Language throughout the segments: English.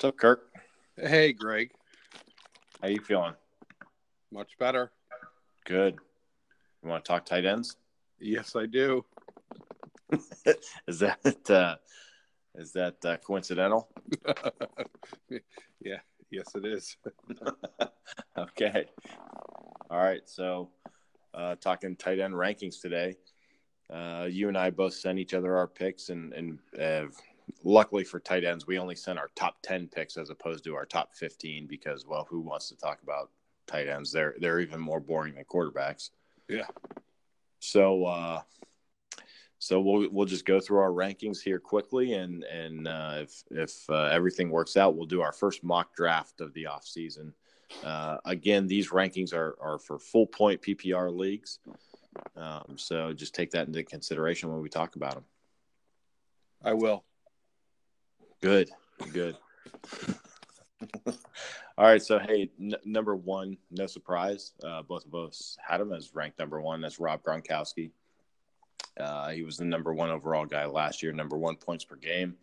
What's up, Kirk? Hey, Greg. How you feeling? Much better. Good. You want to talk tight ends? Yes, I do. is that uh, is that uh, coincidental? yeah. Yes, it is. okay. All right. So, uh, talking tight end rankings today. Uh, you and I both sent each other our picks, and and uh, luckily for tight ends, we only sent our top ten picks as opposed to our top fifteen because, well, who wants to talk about tight ends? They're they're even more boring than quarterbacks. Yeah. So, uh, so we'll we'll just go through our rankings here quickly, and and uh, if if uh, everything works out, we'll do our first mock draft of the off season. Uh, again, these rankings are are for full point PPR leagues, um, so just take that into consideration when we talk about them. I will. Good, good. All right, so hey, n- number one, no surprise, uh, both of us had him as ranked number one. That's Rob Gronkowski. Uh, he was the number one overall guy last year, number one points per game.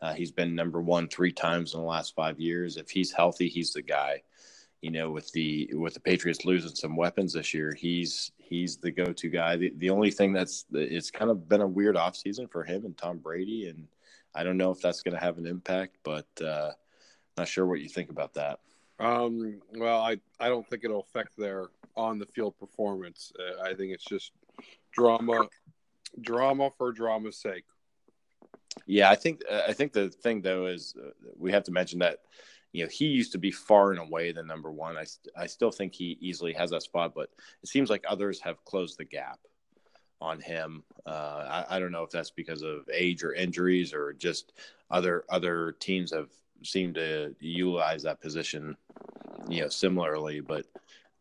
Uh, he's been number one three times in the last five years. If he's healthy, he's the guy. You know, with the with the Patriots losing some weapons this year, he's he's the go-to guy. The, the only thing that's it's kind of been a weird offseason for him and Tom Brady, and I don't know if that's going to have an impact, but uh, not sure what you think about that. Um, well, I, I don't think it'll affect their on the field performance. Uh, I think it's just drama, drama for drama's sake. Yeah, I think uh, I think the thing though is uh, we have to mention that you know he used to be far and away the number one. I I still think he easily has that spot, but it seems like others have closed the gap on him. Uh, I, I don't know if that's because of age or injuries or just other other teams have seemed to utilize that position, you know, similarly. But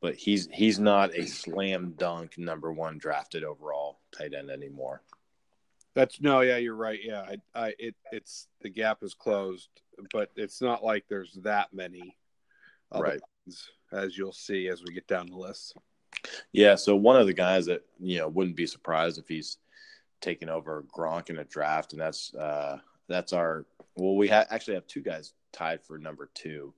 but he's he's not a slam dunk number one drafted overall tight end anymore. That's no, yeah, you're right. Yeah, I, I, it, it's the gap is closed, but it's not like there's that many, right? As you'll see as we get down the list. Yeah, so one of the guys that you know wouldn't be surprised if he's taking over Gronk in a draft, and that's uh, that's our well, we ha- actually have two guys tied for number two.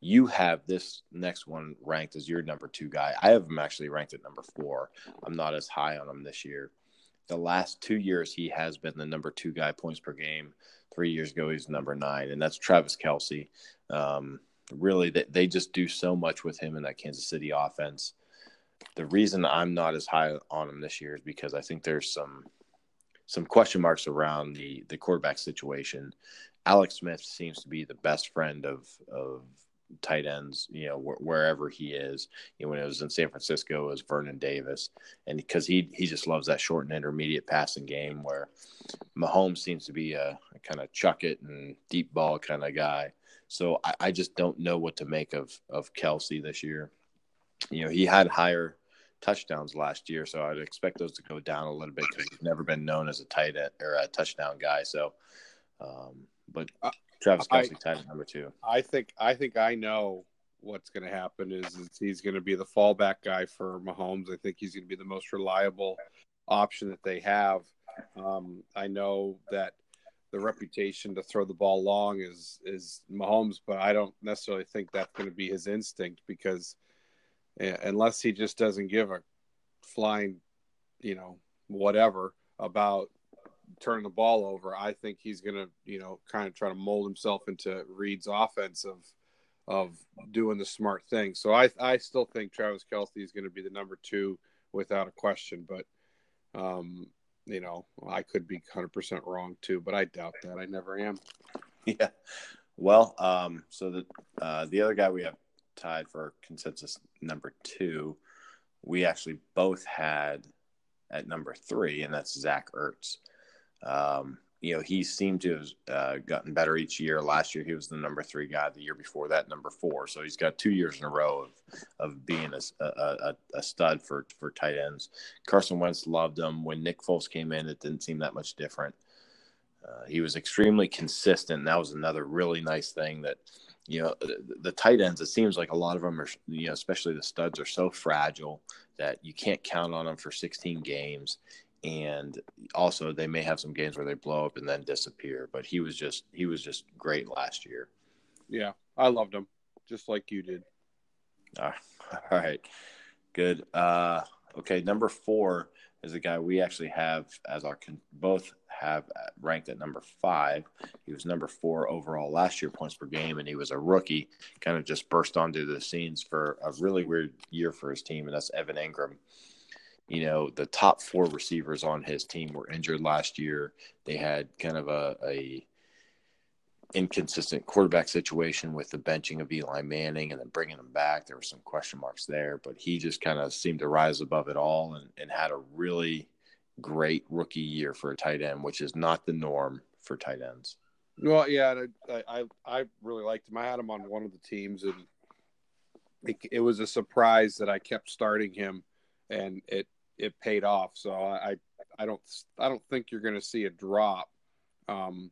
You have this next one ranked as your number two guy. I have him actually ranked at number four. I'm not as high on him this year. The last two years, he has been the number two guy points per game. Three years ago, he's number nine, and that's Travis Kelce. Um, really, they, they just do so much with him in that Kansas City offense. The reason I'm not as high on him this year is because I think there's some some question marks around the the quarterback situation. Alex Smith seems to be the best friend of of tight ends, you know, wh- wherever he is. You know, when it was in San Francisco, it was Vernon Davis, and because he he just loves that short and intermediate passing game, where Mahomes seems to be a, a kind of chuck it and deep ball kind of guy. So I, I just don't know what to make of of Kelce this year. You know, he had higher touchdowns last year, so I'd expect those to go down a little bit because he's never been known as a tight end or a touchdown guy. So, um, but Travis Kelce tight end number two. I think I think I know what's going to happen is, is he's going to be the fallback guy for Mahomes. I think he's going to be the most reliable option that they have. Um, I know that the reputation to throw the ball long is is Mahomes, but I don't necessarily think that's going to be his instinct because unless he just doesn't give a flying, you know, whatever about turning the ball over, I think he's going to, you know, kind of try to mold himself into Reid's offense of of doing the smart thing. So I I still think Travis Kelce is going to be the number two without a question, but um, you know, I could be 100% wrong too, but I doubt that. I never am. Yeah. Well, um, so the uh, the other guy we have tied for consensus number two. We actually both had at number three, and that's Zach Ertz. Um, you know, he seemed to have uh, gotten better each year. Last year, he was the number three guy. The year before that, number four. So he's got two years in a row of of being a, a, a stud for for tight ends. Carson Wentz loved him. When Nick Foles came in, it didn't seem that much different. Uh, he was extremely consistent. That was another really nice thing that you know the, the, tight ends it seems like a lot of them are you know especially the studs are so fragile that you can't count on them for 16 games and also they may have some games where they blow up and then disappear but he was just he was just great last year Yeah, I loved him just like you did. all right, good. Uh, okay, number four is a guy we actually have as our con- both have uh, ranked at number five. He was number four overall last year points per game, and he was a rookie. Kind of just burst onto the scenes for a really weird year for his team, and that's Evan Engram. You know, the top four receivers on his team were injured last year. They had kind of a, a inconsistent quarterback situation with the benching of Eli Manning and then bringing him back. There were some question marks there, but he just kind of seemed to rise above it all and, and had a really great rookie year for a tight end, which is not the norm for tight ends. Well, yeah, I, I, I really liked him. I had him on one of the teams, and it, it was a surprise that I kept starting him, and it it paid off. So I I don't I don't think you're going to see a drop. Um,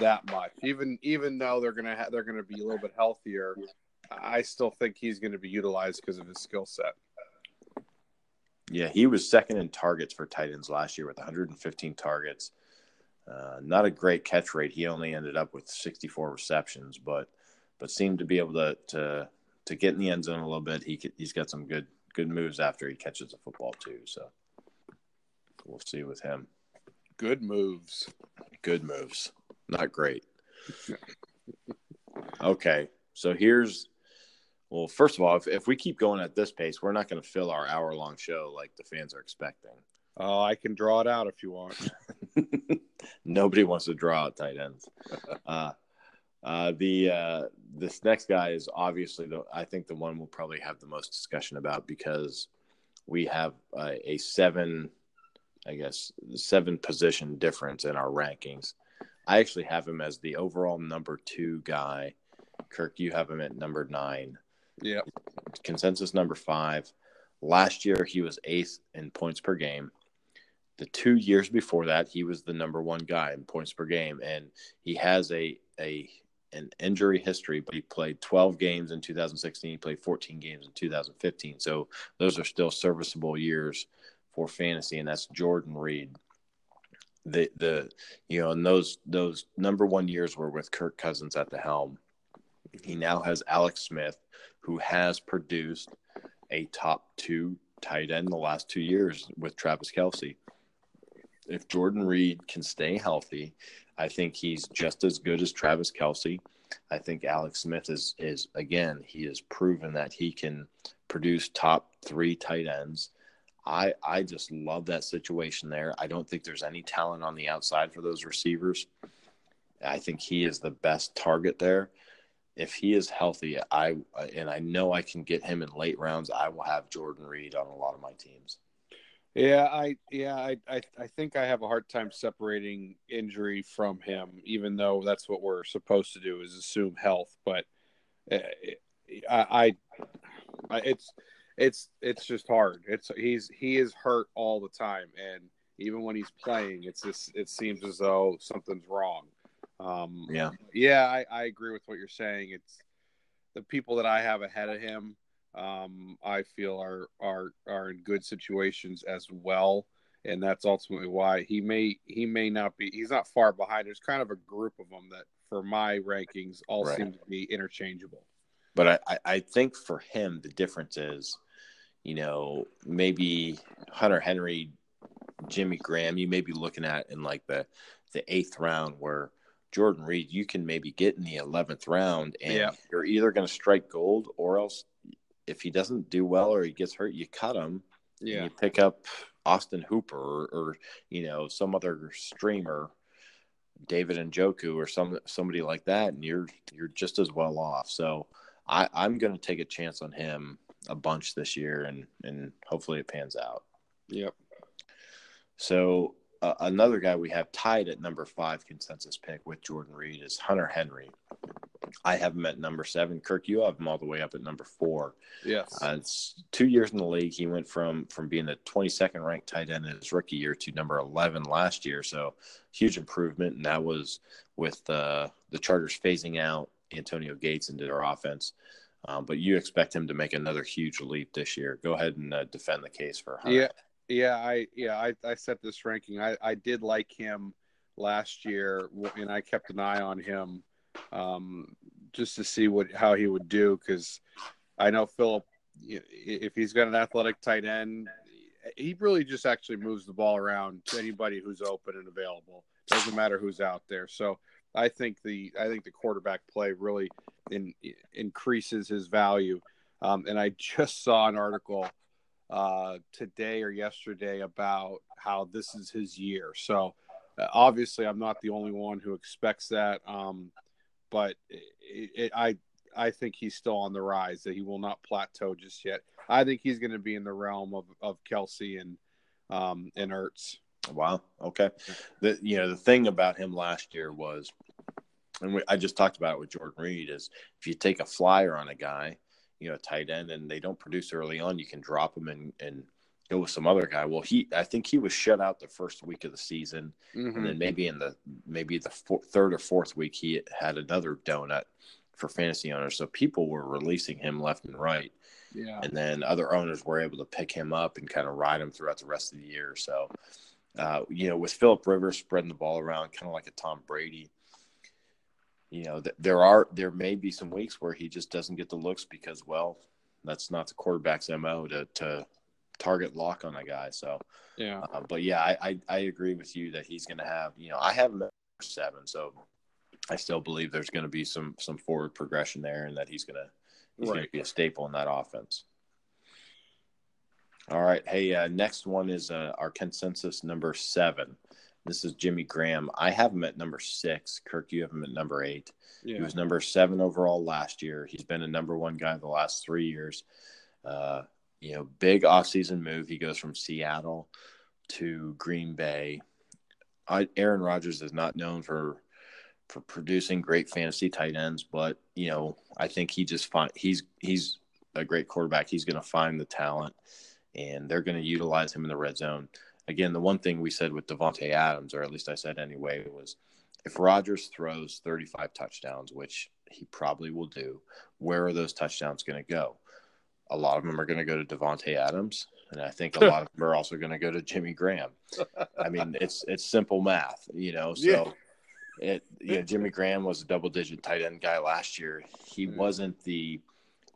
that much. Even even though they're gonna ha- they're gonna be a little bit healthier, I still think he's going to be utilized because of his skill set. Yeah, he was second in targets for Titans last year with 115 targets. Uh, not a great catch rate. He only ended up with 64 receptions, but but seemed to be able to to to get in the end zone a little bit. He he's got some good good moves after he catches the football too. So we'll see with him. Good moves. Good moves not great. okay, so here's well, first of all, if, if we keep going at this pace, we're not going to fill our hour long show like the fans are expecting. Oh, I can draw it out if you want. Nobody wants to draw out tight ends. Uh, uh, the uh, this next guy is obviously the I think the one we'll probably have the most discussion about because we have a seven, I guess, seven position difference in our rankings. I actually have him as the overall number two guy. Kirk, you have him at number nine. Yeah. Consensus number five. Last year, he was eighth in points per game. The two years before that, he was the number one guy in points per game, and he has a a an injury history. But he played 12 games in 2016. He played 14 games in 2015. So those are still serviceable years for fantasy, and that's Jordan Reed the the you know, and those those number one years were with Kirk Cousins at the helm. He now has Alex Smith, who has produced a top two tight end the last two years with Travis Kelce. If Jordan Reed can stay healthy, I think he's just as good as Travis Kelce. I think Alex Smith is is again he has proven that he can produce top three tight ends. I I just love that situation there. I don't think there's any talent on the outside for those receivers. I think he is the best target there. If he is healthy, I and I know I can get him in late rounds. I will have Jordan Reed on a lot of my teams. Yeah, I yeah, I, I I think I have a hard time separating injury from him, even though that's what we're supposed to do is assume health. But uh, I, I, I it's it's it's just hard. It's he's he is hurt all the time, and even when he's playing, it's just it seems as though something's wrong. Um, yeah, yeah, I, I agree with what you're saying. It's the people that I have ahead of him. Um, I feel are are are in good situations as well, and that's ultimately why he may he may not be. He's not far behind. There's kind of a group of them that, for my rankings, all right. seem to be interchangeable. But I, I think for him, the difference is you know, maybe Hunter Henry, Jimmy Graham, you may be looking at in like the the eighth round where Jordan Reed, you can maybe get in the eleventh round and yeah. you're either going to strike gold or else if he doesn't do well or he gets hurt, you cut him. Yeah. you pick up Austin Hooper or, or, you know, some other streamer, David Njoku or some somebody like that, and you're you're just as well off. So I, I'm gonna take a chance on him a bunch this year, and and hopefully it pans out. Yep. So uh, another guy we have tied at number five consensus pick with Jordan Reed is Hunter Henry. I have him at number seven. Kirk, you have him all the way up at number four. Yes. Uh, it's two years in the league. He went from from being the 22nd ranked tight end in his rookie year to number 11 last year. So huge improvement, and that was with uh, the Chargers phasing out Antonio Gates into their offense. Um, but you expect him to make another huge leap this year. Go ahead and uh, defend the case for Hunter. Yeah, yeah, I yeah I, I set this ranking. I, I did like him last year, and I kept an eye on him um, just to see what how he would do because I know Philip, if he's got an athletic tight end, he really just actually moves the ball around to anybody who's open and available. Doesn't matter who's out there. So I think the I think the quarterback play really in, increases his value. Um, and I just saw an article uh, today or yesterday about how this is his year. So uh, obviously, I'm not the only one who expects that. Um, but it, it, I I think he's still on the rise. That he will not plateau just yet. I think he's going to be in the realm of, of Kelce and um, and Ertz. Wow. Okay. The you know the thing about him last year was, and we, I just talked about it with Jordan Reed is if you take a flyer on a guy, you know, tight end, and they don't produce early on, you can drop him and and go with some other guy. Well, he I think he was shut out the first week of the season, mm-hmm. and then maybe in the maybe the four, third or fourth week he had another donut for fantasy owners. So people were releasing him left and right. Yeah. And then other owners were able to pick him up and kind of ride him throughout the rest of the year. So, uh, you know, with Philip Rivers spreading the ball around, kind of like a Tom Brady, you know, th- there are there may be some weeks where he just doesn't get the looks because, well, that's not the quarterback's mo to to target lock on a guy. So, yeah. Uh, but yeah, I, I, I agree with you that he's going to have. You know, I have him at seven, so I still believe there's going to be some some forward progression there, and that he's going to he's right. going to be a staple in that offense. All right, hey, uh, next one is uh, our consensus number seven. This is Jimmy Graham. I have him at number six. Kirk, you have him at number eight. Yeah. He was number seven overall last year. He's been a number one guy the last three years. Uh, you know, big offseason move. He goes from Seattle to Green Bay. I, Aaron Rodgers is not known for for producing great fantasy tight ends, but you know, I think he just find he's he's a great quarterback. He's going to find the talent, and they're going to utilize him in the red zone. Again, the one thing we said with Davante Adams, or at least I said anyway, was if Rodgers throws 35 touchdowns, which he probably will do, where are those touchdowns going to go? A lot of them are going to go to Davante Adams, and I think a lot of them are also going to go to Jimmy Graham. I mean, it's it's simple math, you know. So. Yeah it you know Jimmy Graham was a double digit tight end guy last year. He mm-hmm. wasn't the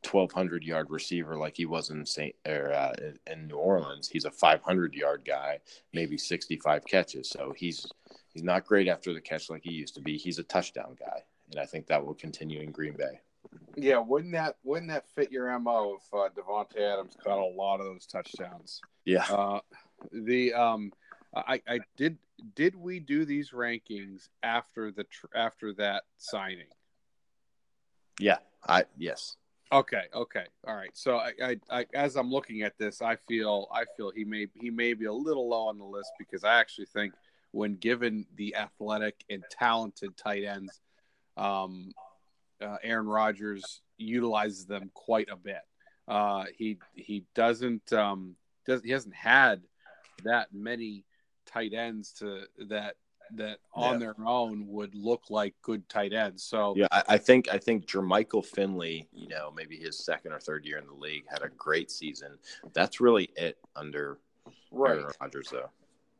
1200 yard receiver like he was in Saint or uh, in New Orleans. He's a 500 yard guy, maybe 65 catches. So he's he's not great after the catch like he used to be. He's a touchdown guy, and I think that will continue in Green Bay. Yeah, wouldn't that wouldn't that fit your mo if uh, Davante Adams caught a lot of those touchdowns? Yeah. Uh, the um, I I did did we do these rankings after the tr- after that signing? Yeah, I yes. Okay, okay, all right. So I, I, I, as I'm looking at this, I feel I feel he may he may be a little low on the list because I actually think when given the athletic and talented tight ends, um, uh, Aaron Rodgers utilizes them quite a bit. Uh, he he doesn't um, does he hasn't had that many tight ends to that that on yeah. their own would look like good tight ends. So yeah, I, I, think I think Jermichael Finley, you know, maybe his second or third year in the league, had a great season. That's really it under right. Aaron Rodgers, though.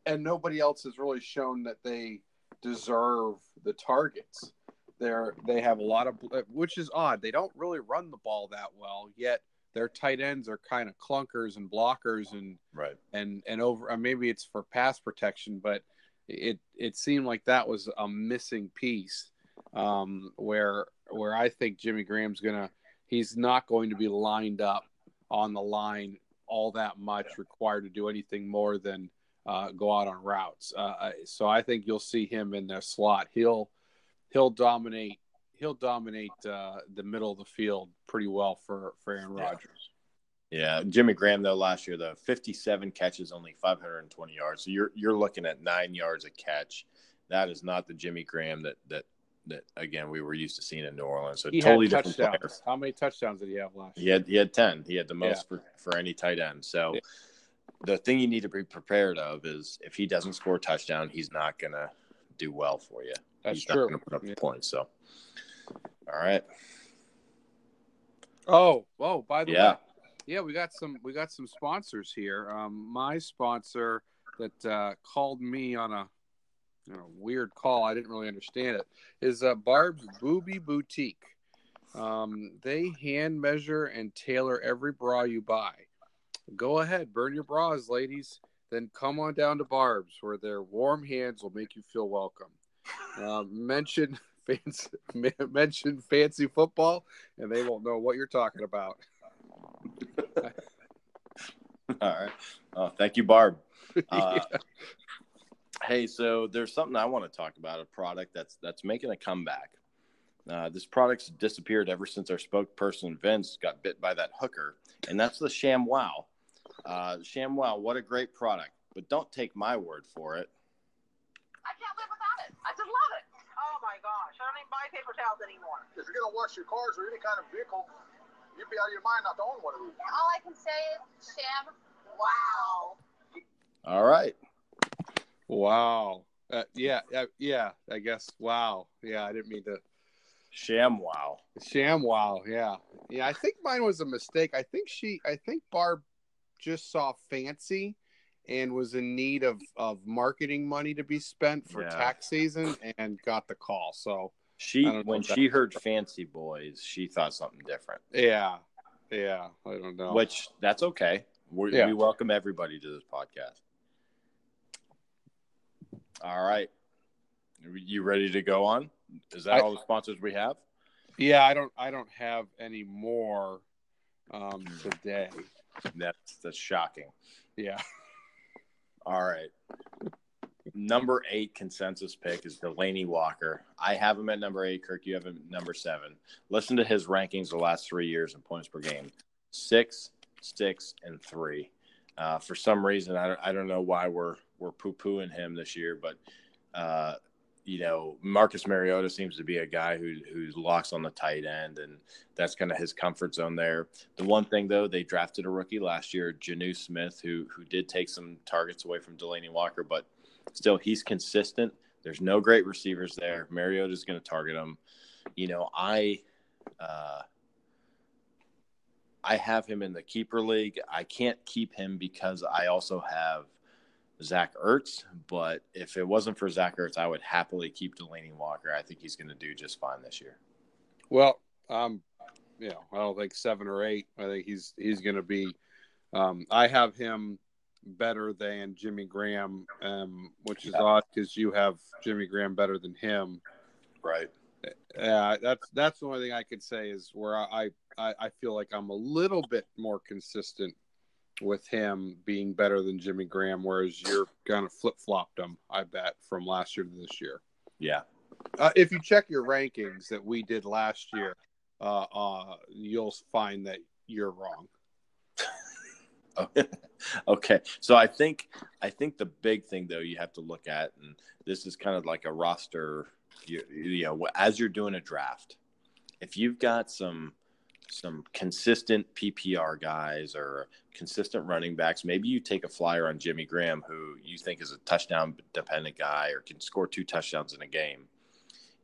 And nobody else has really shown that they deserve the targets. They're they have a lot of, uh, which is odd. They don't really run the ball that well yet their tight ends are kind of clunkers and blockers and right and and over uh, maybe it's for pass protection but it it seemed like that was a missing piece um, where where I think Jimmy Graham's gonna he's not going to be lined up on the line all that much required to do anything more than uh, go out on routes. Uh, so I think you'll see him in the slot. He'll he'll dominate he'll dominate uh, the middle of the field pretty well for for Aaron Rodgers. Yeah, Jimmy Graham though last year the 57 catches, only 520 yards. So you're you're looking at nine yards a catch. That is not the Jimmy Graham that that that again we were used to seeing in New Orleans. So he totally different player. How many touchdowns did he have last year? He had he had 10. He had the most yeah. for, for any tight end. So yeah. the thing you need to be prepared of is if he doesn't score a touchdown, he's not gonna do well for you. That's he's true. Not gonna put up yeah. points. So all right. Oh, oh, by the yeah. way, yeah, we got some we got some sponsors here. Um, my sponsor that uh, called me on a you know, weird call. I didn't really understand it. Is uh, Barb's Booby Boutique. Um, they hand measure and tailor every bra you buy. Go ahead, burn your bras, ladies. Then come on down to Barb's, where their warm hands will make you feel welcome. Uh, mention fancy, mention fancy football, and they won't know what you're talking about. All right. Oh, thank you, Barb. Uh, Yeah. Hey, so there's something I want to talk about a product that's that's making a comeback. Uh, this product's disappeared ever since our spokesperson Vince got bit by that hooker, and that's the ShamWow. Uh, ShamWow, what a great product! But don't take my word for it. I can't live without it. I just love it. Oh my gosh, I don't even buy paper towels anymore. If you're gonna wash your cars or any kind of vehicle, you'd be out of your mind not to own one of these. All I can say is, Sham, wow. All right. Wow. Uh, yeah, uh, yeah. I guess. Wow. Yeah, I didn't mean to. Sham wow. Sham. Wow. Yeah. Yeah. I think mine was a mistake. I think she. I think Barb just saw fancy and was in need of of marketing money to be spent for Yeah. tax season and got the call. So She I don't know when she heard Fancy Boys, she thought something different. yeah, yeah. I don't know. Which that's okay. we Yeah. We welcome everybody to this podcast. All right. You ready to go on? Is that I- all the sponsors we have? Yeah, I don't. I don't have any more um, today. That's that's shocking. Yeah. All right. Number eight consensus pick is Delanie Walker. I have him at number eight. Kirk, you have him at number seven. Listen to his rankings the last three years in points per game: six, six, and three. Uh, for some reason, I don't, I don't know why we're we're poo pooing him this year, but uh, you know, Marcus Mariota seems to be a guy who who's locks on the tight end, and that's kind of his comfort zone there. The one thing though, they drafted a rookie last year, Jonnu Smith, who who did take some targets away from Delanie Walker, but still he's consistent. There's no great receivers there. Mariota is going to target him. You know, I uh, I have him in the keeper league. I can't keep him because I also have Zach Ertz. But if it wasn't for Zach Ertz, I would happily keep Delanie Walker. I think he's going to do just fine this year. Well, um, you know, I don't think seven or eight. I think he's he's going to be. Um, I have him better than Jimmy Graham, um, which is Yeah. odd because you have Jimmy Graham better than him. Right. Yeah, that's that's the only thing I could say is where I I, I feel like I'm a little bit more consistent with him being better than Jimmy Graham, whereas you're kind of flip flopped him. I bet from last year to this year. Yeah. Uh, if you check your rankings that we did last year, uh, uh, you'll find that you're wrong. okay. So I think I think the big thing though you have to look at, and this is kind of like a roster. You, you know, as you're doing a draft, if you've got some some consistent PPR guys or consistent running backs, maybe you take a flyer on Jimmy Graham, who you think is a touchdown dependent guy or can score two touchdowns in a game.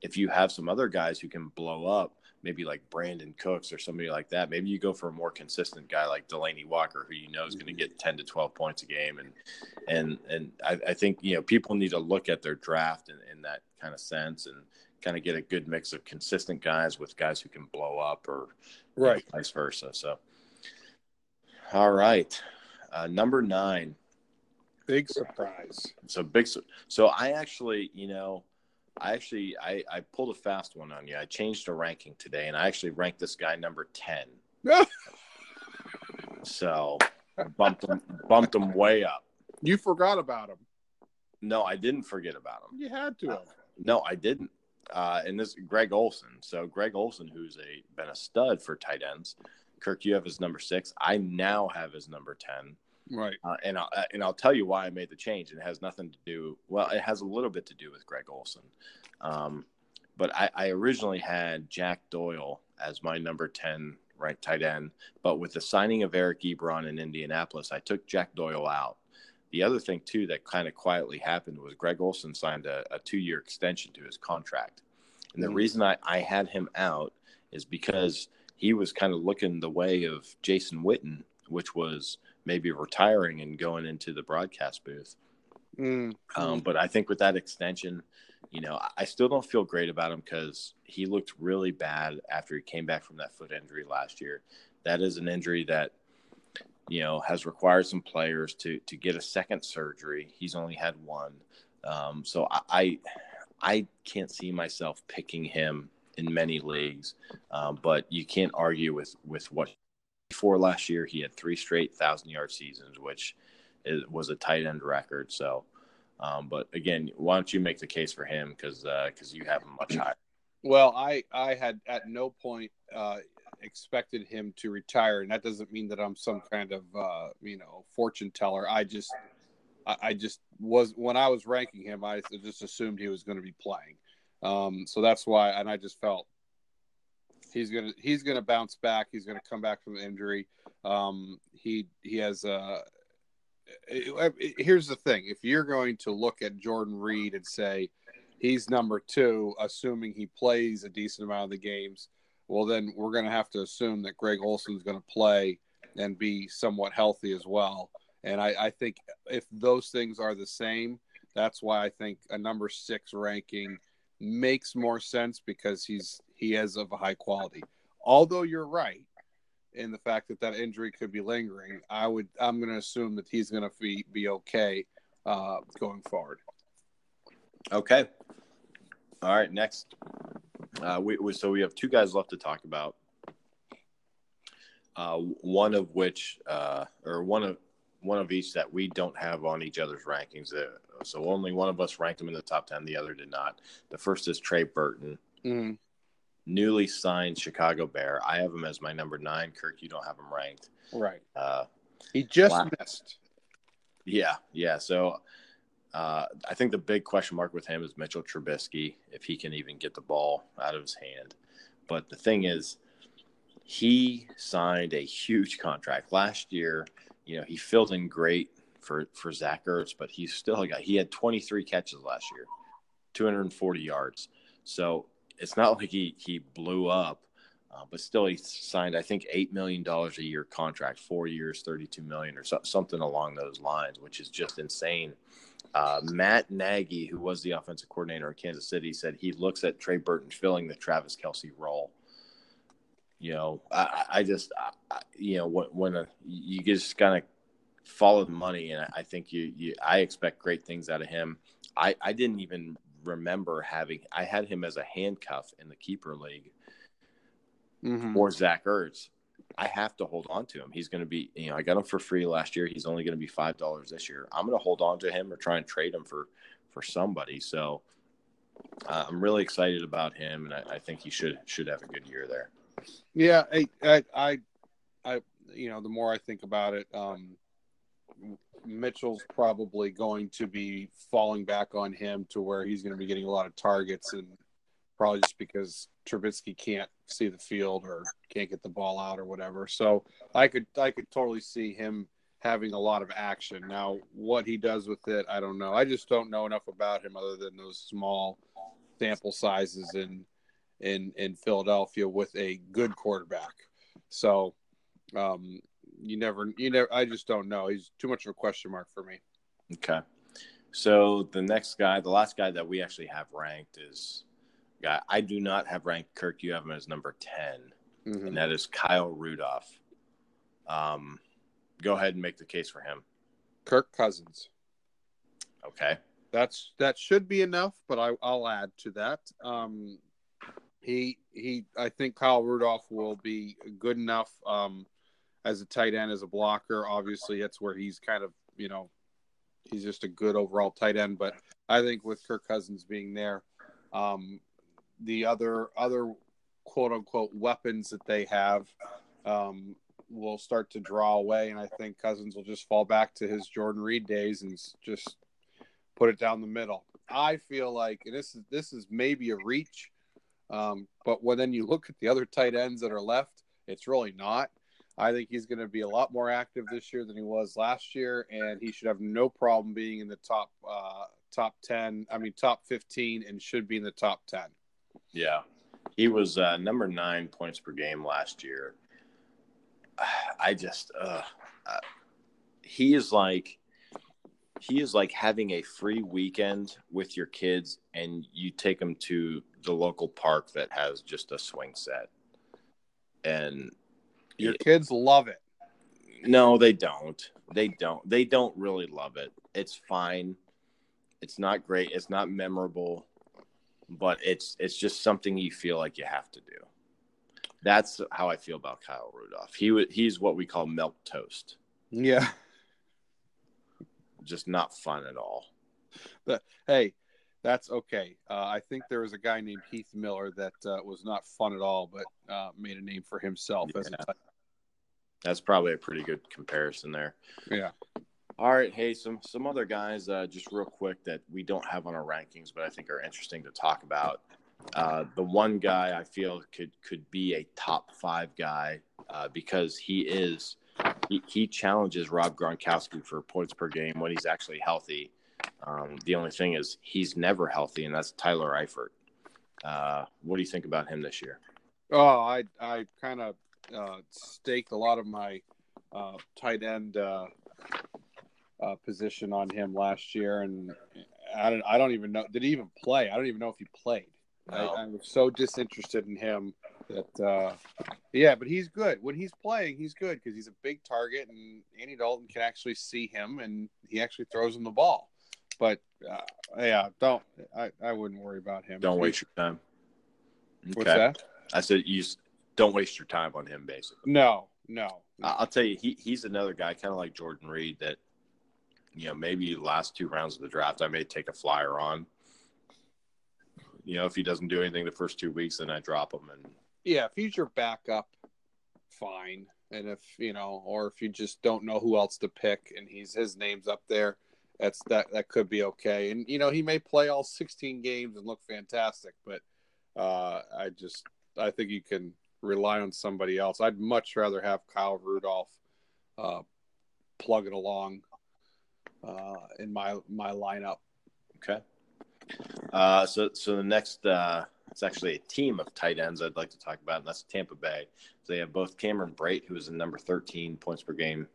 If you have some other guys who can blow up, maybe like Brandin Cooks or somebody like that. Maybe you go for a more consistent guy like Delanie Walker, who you know is going to get ten to twelve points a game, and and and I, I think you know people need to look at their draft in, in that kind of sense and kind of get a good mix of consistent guys with guys who can blow up or right vice versa. So, all right, uh, number nine. Big surprise. So big. So I actually, you know, I actually I, I pulled a fast one on you. I changed a ranking today, and I actually ranked this guy number ten. So bumped him bumped him way up. you forgot about him. No, I didn't forget about him. You had to have. No, I didn't. Uh, and this Greg Olsen. So Greg Olsen, who's a been a stud for tight ends. Kirk, you have his number six. I now have his number ten. Right. Uh, and I'll, and I'll tell you why I made the change. It has nothing to do. Well, it has a little bit to do with Greg Olsen, um, but I, I originally had Jack Doyle as my number ten right tight end. But with the signing of Eric Ebron in Indianapolis, I took Jack Doyle out. The other thing too that kind of quietly happened was Greg Olsen signed a, a two-year extension to his contract, and the Mhm. reason I, I had him out is because he was kind of looking the way of Jason Witten, which was maybe retiring and going into the broadcast booth. Mm. Um, but I think with that extension, you know, I- still don't feel great about him because he looked really bad after he came back from that foot injury last year. That is an injury that, you know, has required some players to to get a second surgery. He's only had one, um, so I, I I can't see myself picking him in many leagues. Um, but you can't argue with with what before last year he had three straight thousand yard seasons, which is, was a tight end record. So. Um, but again, why don't you make the case for him because because you have him much higher. Well, I I had at no point uh, expected him to retire, and that doesn't mean that I'm some kind of uh, you know fortune teller. I just I, I just was when I was ranking him, I just assumed he was going to be playing. Um, so that's why, and I just felt he's gonna he's gonna bounce back. He's gonna come back from injury. Um, he he has uh, it- it- here's the thing: if you're going to look at Jordan Reed and say he's number two, assuming he plays a decent amount of the games, well, then we're going to have to assume that Greg Olsen's going to play and be somewhat healthy as well. And I, I think if those things are the same, that's why I think a number six ranking makes more sense because he's he is of a high quality. Although you're right in the fact that that injury could be lingering, I would I'm going to assume that he's going to be be okay uh, going forward. Okay. All right. Next, uh, we, we so we have two guys left to talk about. Uh, one of which, uh, or one of one of each that we don't have on each other's rankings. Uh, so only one of us ranked him in the top ten. The other did not. The first is Trey Burton, Mm, newly signed Chicago Bear. I have him as my number nine. Kirk, you don't have him ranked. right. Uh, He just Wow. missed. Yeah, yeah. So uh, I think the big question mark with him is Mitchell Trubisky, if he can even get the ball out of his hand. But the thing is, he signed a huge contract last year. You know, he filled in great for for Zach Ertz, but he's still a guy. He had 23 catches last year, 240 yards. So it's not like he he blew up. Uh, but still, he signed, I think, eight million dollars a year contract, four years, thirty-two million, or so, something along those lines, which is just insane. Uh, Matt Nagy, who was the offensive coordinator in Kansas City, said he looks at Trey Burton filling the Travis Kelce role. You know, I, I just, I, you know, when, when a, you just kind of follow the money, and I think you, you, I expect great things out of him. I, I didn't even remember having, I had him as a handcuff in the keeper league Mhm. or Zach Ertz, I have to hold on to him. He's going to be, you know, I got him for free last year. He's only going to be five dollars this year. I'm going to hold on to him or try and trade him for for somebody. So uh, I'm really excited about him, and I, I think he should should have a good year there. Yeah, I, I, I, I, you know, the more I think about it, um, Mitchell's probably going to be falling back on him to where he's going to be getting a lot of targets, and probably just because Trubisky can't see the field or can't get the ball out or whatever. So I could, I could totally see him having a lot of action. Now, what he does with it, I don't know. I just don't know enough about him other than those small sample sizes in in in Philadelphia with a good quarterback. So um you never you never I just don't know. He's too much of a question mark for me. Okay. So the next guy, the last guy that we actually have ranked is guy I do not have ranked. Kirk, you have him as number 10 Mhm. and that is Kyle Rudolph. Um, go ahead and make the case for him. Kirk Cousins. Okay. That's that should be enough, but I, I'll add to that. Um, he he, I think Kyle Rudolph will be good enough um, as a tight end, as a blocker. Obviously, that's where he's kind of you know he's just a good overall tight end. But I think with Kirk Cousins being there, um, the other other quote unquote weapons that they have um, will start to draw away, and I think Cousins will just fall back to his Jordan Reed days and just put it down the middle. I feel like and this is this is maybe a reach, um, but when then you look at the other tight ends that are left, it's really not. I think he's going to be a lot more active this year than he was last year, and he should have no problem being in the top uh, top ten. I mean, top fifteen, and should be in the top ten. Yeah. He was uh, number nine points per game last year. I just, uh, uh, he is like, he is like having a free weekend with your kids, and you take them to the local park that has just a swing set, and Your kids love it. No, they don't. They don't. They don't really love it. It's fine. It's not great. It's not memorable, but it's it's just something you feel like you have to do. That's how I feel about Kyle Rudolph. He he's what we call milk toast. Yeah. Just not fun at all. But hey, that's okay. Uh, I think there was a guy named Heath Miller that uh, was not fun at all, but uh, made a name for himself as a Yeah. That's probably a pretty good comparison there. yeah. All right, hey, some some other guys, uh, just real quick that we don't have on our rankings, but I think are interesting to talk about. Uh, the one guy I feel could could be a top five guy uh, because he is he, he challenges Rob Gronkowski for points per game when he's actually healthy. Um, the only thing is he's never healthy, and that's Tyler Eifert. Uh, what do you think about him this year? Oh, I I kind of uh, staked a lot of my uh, tight end uh, uh, position on him last year, and I don't I don't even know did he even play? I don't even know if he played. No. I, I'm so disinterested in him that uh, yeah, but he's good when he's playing. He's good because he's a big target, and Andy Dalton can actually see him, and he actually throws him the ball. But uh, yeah, don't I, I wouldn't worry about him. Don't waste your time. What's that? I said you don't waste your time on him, basically. No, no. I'll tell you, he he's another guy, kind of like Jordan Reed, that you know maybe last two rounds of the draft, I may take a flyer on. You know, if he doesn't do anything the first two weeks, then I drop him. And yeah, if he's your backup, fine. And if you know, or if you just don't know who else to pick, and he's his name's up there, that's that that could be okay. And you know, he may play all 16 games and look fantastic, but uh, I just I think you can rely on somebody else. I'd much rather have Kyle Rudolph uh, plug it along uh, in my my lineup. okay, uh, so so the next, uh, it's actually a team of tight ends I'd like to talk about, and that's Tampa Bay. So they have both Cameron Brate, who is the number 13 points per game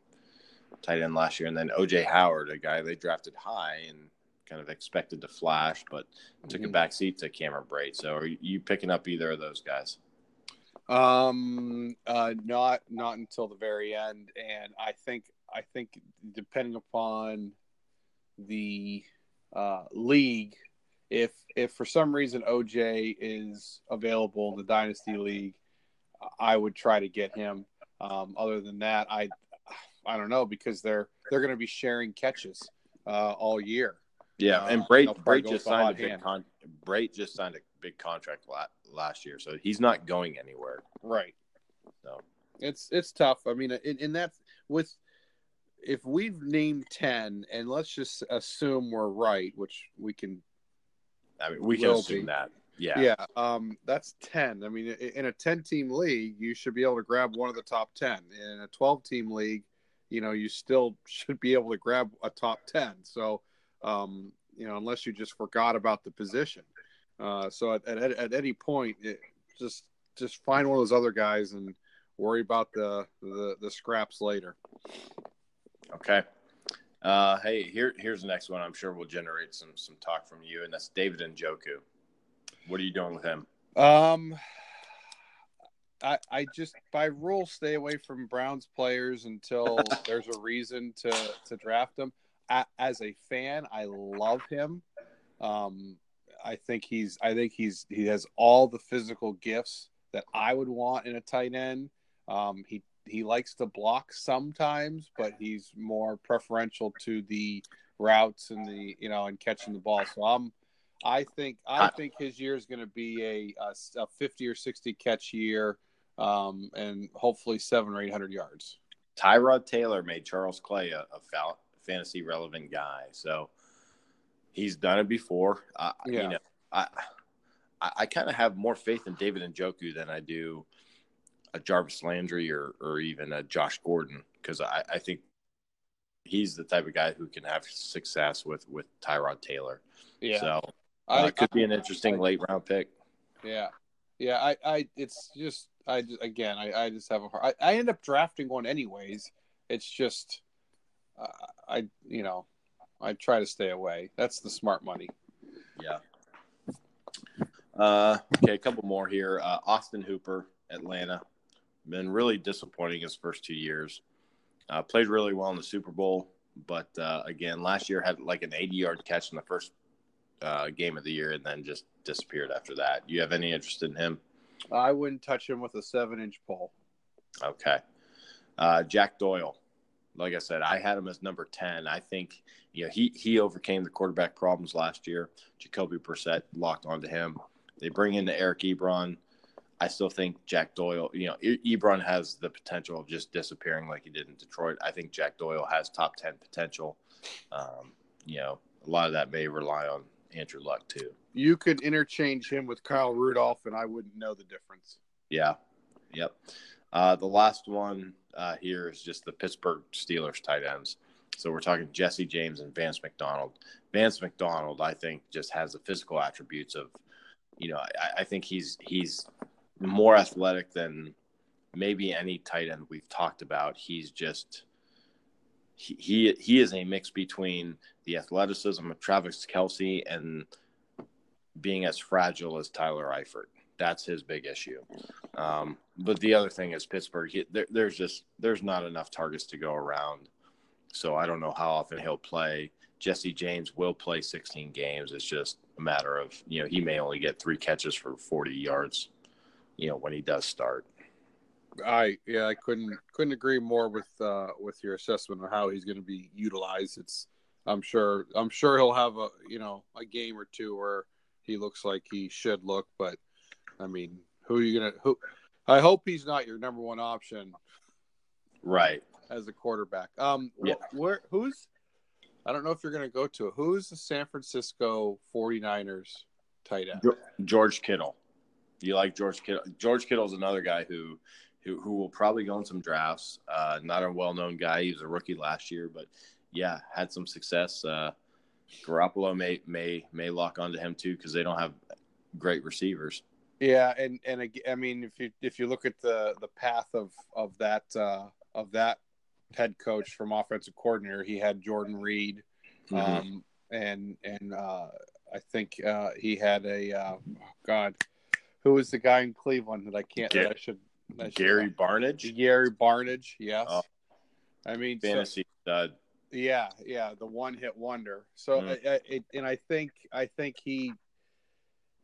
tight end last year, and then OJ Howard, a guy they drafted high and kind of expected to flash, but took a Mhm. back seat to Cameron Brate. So are you picking up either of those guys? Um, uh, not not until the very end, and I think I think depending upon the uh, league, if if for some reason OJ is available in the dynasty league, I would try to get him. Um, other than that, I I don't know because they're they're going to be sharing catches uh, all year. Yeah, Uh, and Brate, Brate just signed a big hand. con- Brate just signed a big contract la- last year, so he's not going anywhere. Right. So It's it's tough. I mean, in, in that with if we've named ten, and let's just assume we're right, which we can. I mean, we can assume be. that. Yeah. Yeah. Um. That's ten. I mean, in a ten-team league, you should be able to grab one of the top ten. In a twelve-team league, you know, you still should be able to grab a top ten. So, um, you know, unless you just forgot about the position. Uh, so at, at at any point, it, just just find one of those other guys and worry about the the, the scraps later. Okay. Uh, hey, here here's the next one. I'm sure will generate some some talk from you, and that's David Njoku. What are you doing with him? Um, I I just by rule stay away from Browns players until there's a reason to to draft them. As a fan, I love him. Um, I think he's I think he's he has all the physical gifts that I would want in a tight end. Um, he he likes to block sometimes, but he's more preferential to the routes and the you know and catching the ball. So I'm I think I think his year is going to be a, a, a 50 or 60 catch year, um, and hopefully seven or eight hundred yards. Tyrod Taylor made Charles Clay a, a fantasy relevant guy, so he's done it before. I, Yeah. You know, I I, I kind of have more faith in David Njoku than I do a Jarvis Landry or or even a Josh Gordon because I, I think he's the type of guy who can have success with with Tyrod Taylor. Yeah. So uh, it could be an interesting I- late round pick. Yeah, yeah. I, I, it's just, I just, again, I, I just have a hard. I, I end up drafting one anyways. It's just, uh, I, you know, I'd try to stay away. That's the smart money. Yeah. Uh, okay, a couple more here. Uh, Austin Hooper, Atlanta, been really disappointing his first two years. Uh, played really well in the Super Bowl, but uh, again, last year had like an 80 yard catch in the first uh, game of the year and then just disappeared after that. You have any interest in him? I wouldn't touch him with a seven inch pole. Okay. Uh, Jack Doyle. Like I said, I had him as number 10. I think, you know, he, he overcame the quarterback problems last year. Jacoby Brissett locked onto him. They bring in the Eric Ebron. I still think Jack Doyle, you know, Ebron has the potential of just disappearing like he did in Detroit. I think Jack Doyle has top 10 potential. Um, you know, a lot of that may rely on Andrew Luck too. You could interchange him with Kyle Rudolph, and I wouldn't know the difference. Yeah. Yep. Uh, the last one uh, here is just the Pittsburgh Steelers tight ends. So we're talking Jesse James and Vance McDonald. Vance McDonald, I think, just has the physical attributes of, you know, I, I think he's he's more athletic than maybe any tight end we've talked about. He's just he he, is a mix between the athleticism of Travis Kelce and being as fragile as Tyler Eifert. That's his big issue. Um, but the other thing is Pittsburgh. He, there, there's just there's not enough targets to go around, so I don't know how often he'll play. Jesse James will play 16 games. It's just a matter of you know he may only get three catches for 40 yards, you know when he does start. I yeah, I couldn't couldn't agree more with uh, with your assessment of how he's going to be utilized. It's I'm sure I'm sure he'll have a you know a game or two where he looks like he should look, but I mean, who are you gonna who? I hope he's not your number one option Right. as a quarterback. Um, Yeah. wh- where who's? I don't know if you're going to go to. Who's the San Francisco 49ers tight end? George Kittle. You like George Kittle? George Kittle's another guy who, who, who will probably go in some drafts. Uh, not a well-known guy. He was a rookie last year, but yeah, had some success. Uh, Garoppolo may may may lock onto him too because they don't have great receivers. Yeah, and and I mean, if you if you look at the the path of of that uh, of that head coach from offensive coordinator, he had Jordan Reed, Mhm. um, and and uh, I think uh, he had a uh, oh God, who was the guy in Cleveland that I can't that I should, Gary Barnidge, Gary Barnidge, yes. Oh. I mean, fantasy stud. yeah, yeah, the one hit wonder. So, Mm. I, I, and I think I think he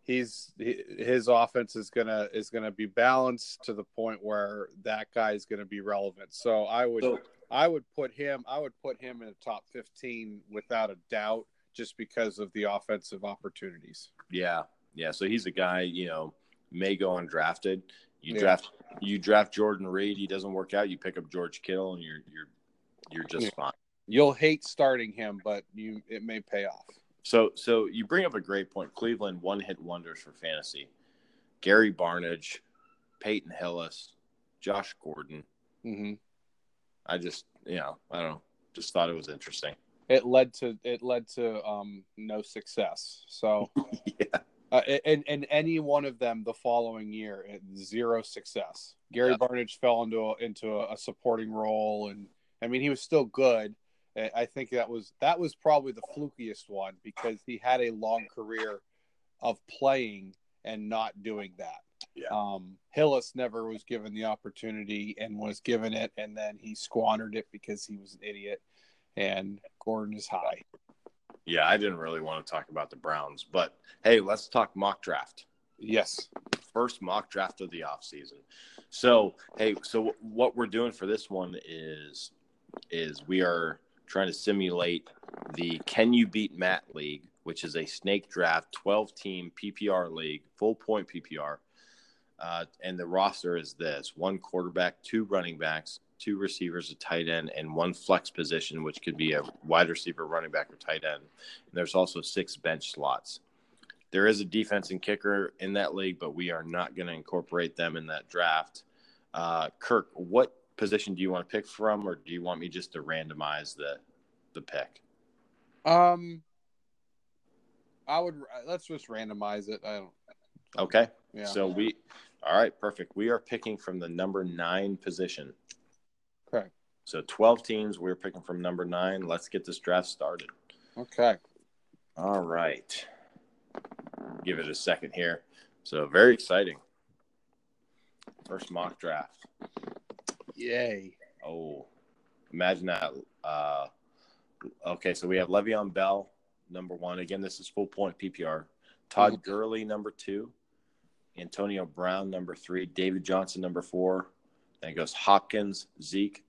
he's he- his offense is gonna is gonna be balanced to the point where that guy is gonna be relevant. So I would So- I would put him I would put him in the top fifteen without a doubt, just because of the offensive opportunities. Yeah, yeah. So he's a guy you know may go undrafted. You Yeah. draft you draft Jordan Reed. He doesn't work out. You pick up George Kittle, and you're you're you're just Yeah. fine. You'll hate starting him, but you it may pay off. So, so you bring up a great point. Cleveland one hit wonders for fantasy. Gary Barnidge, Peyton Hillis, Josh Gordon. Mm-hmm. I just, you know, I don't know, just thought it was interesting. It led to it led to um no success. So. yeah, Uh, and and any one of them the following year, zero success. Gary Yeah. Barnidge fell into a, into a, a supporting role, and I mean he was still good. I I think that was that was probably the flukiest one because he had a long career of playing and not doing that. Yeah. Um, Hillis never was given the opportunity and was given it, and then he squandered it because he was an idiot. And Gordon is high. Yeah. I didn't really want to talk about the Browns, but hey, let's talk mock draft. Yes. First mock draft of the offseason. So, hey, so what we're doing for this one is is we are trying to simulate the Can You Beat Matt League, which is a snake draft 12 team PPR league, full point PPR. Uh, and the roster is this one quarterback, two running backs, two receivers, a tight end, and one flex position, which could be a wide receiver, running back, or tight end. And there's also six bench slots. There is a defense and kicker in that league, but we are not going to incorporate them in that draft. Uh, Kirk, what position do you want to pick from, or do you want me just to randomize the the pick? Um, I would let's just randomize it. I don't. Okay. Yeah. So we, all right, perfect. We are picking from the number nine position. So 12 teams, we're picking from number nine. Let's get this draft started. Okay. All right. Give it a second here. So very exciting. First mock draft. Yay. Oh, imagine that. Uh, okay, so we have Le'Veon Bell, number one. Again, this is full point PPR. Todd Mhm. Gurley, number two. Antonio Brown, number three. David Johnson, number four. Then it goes Hopkins, Zeke,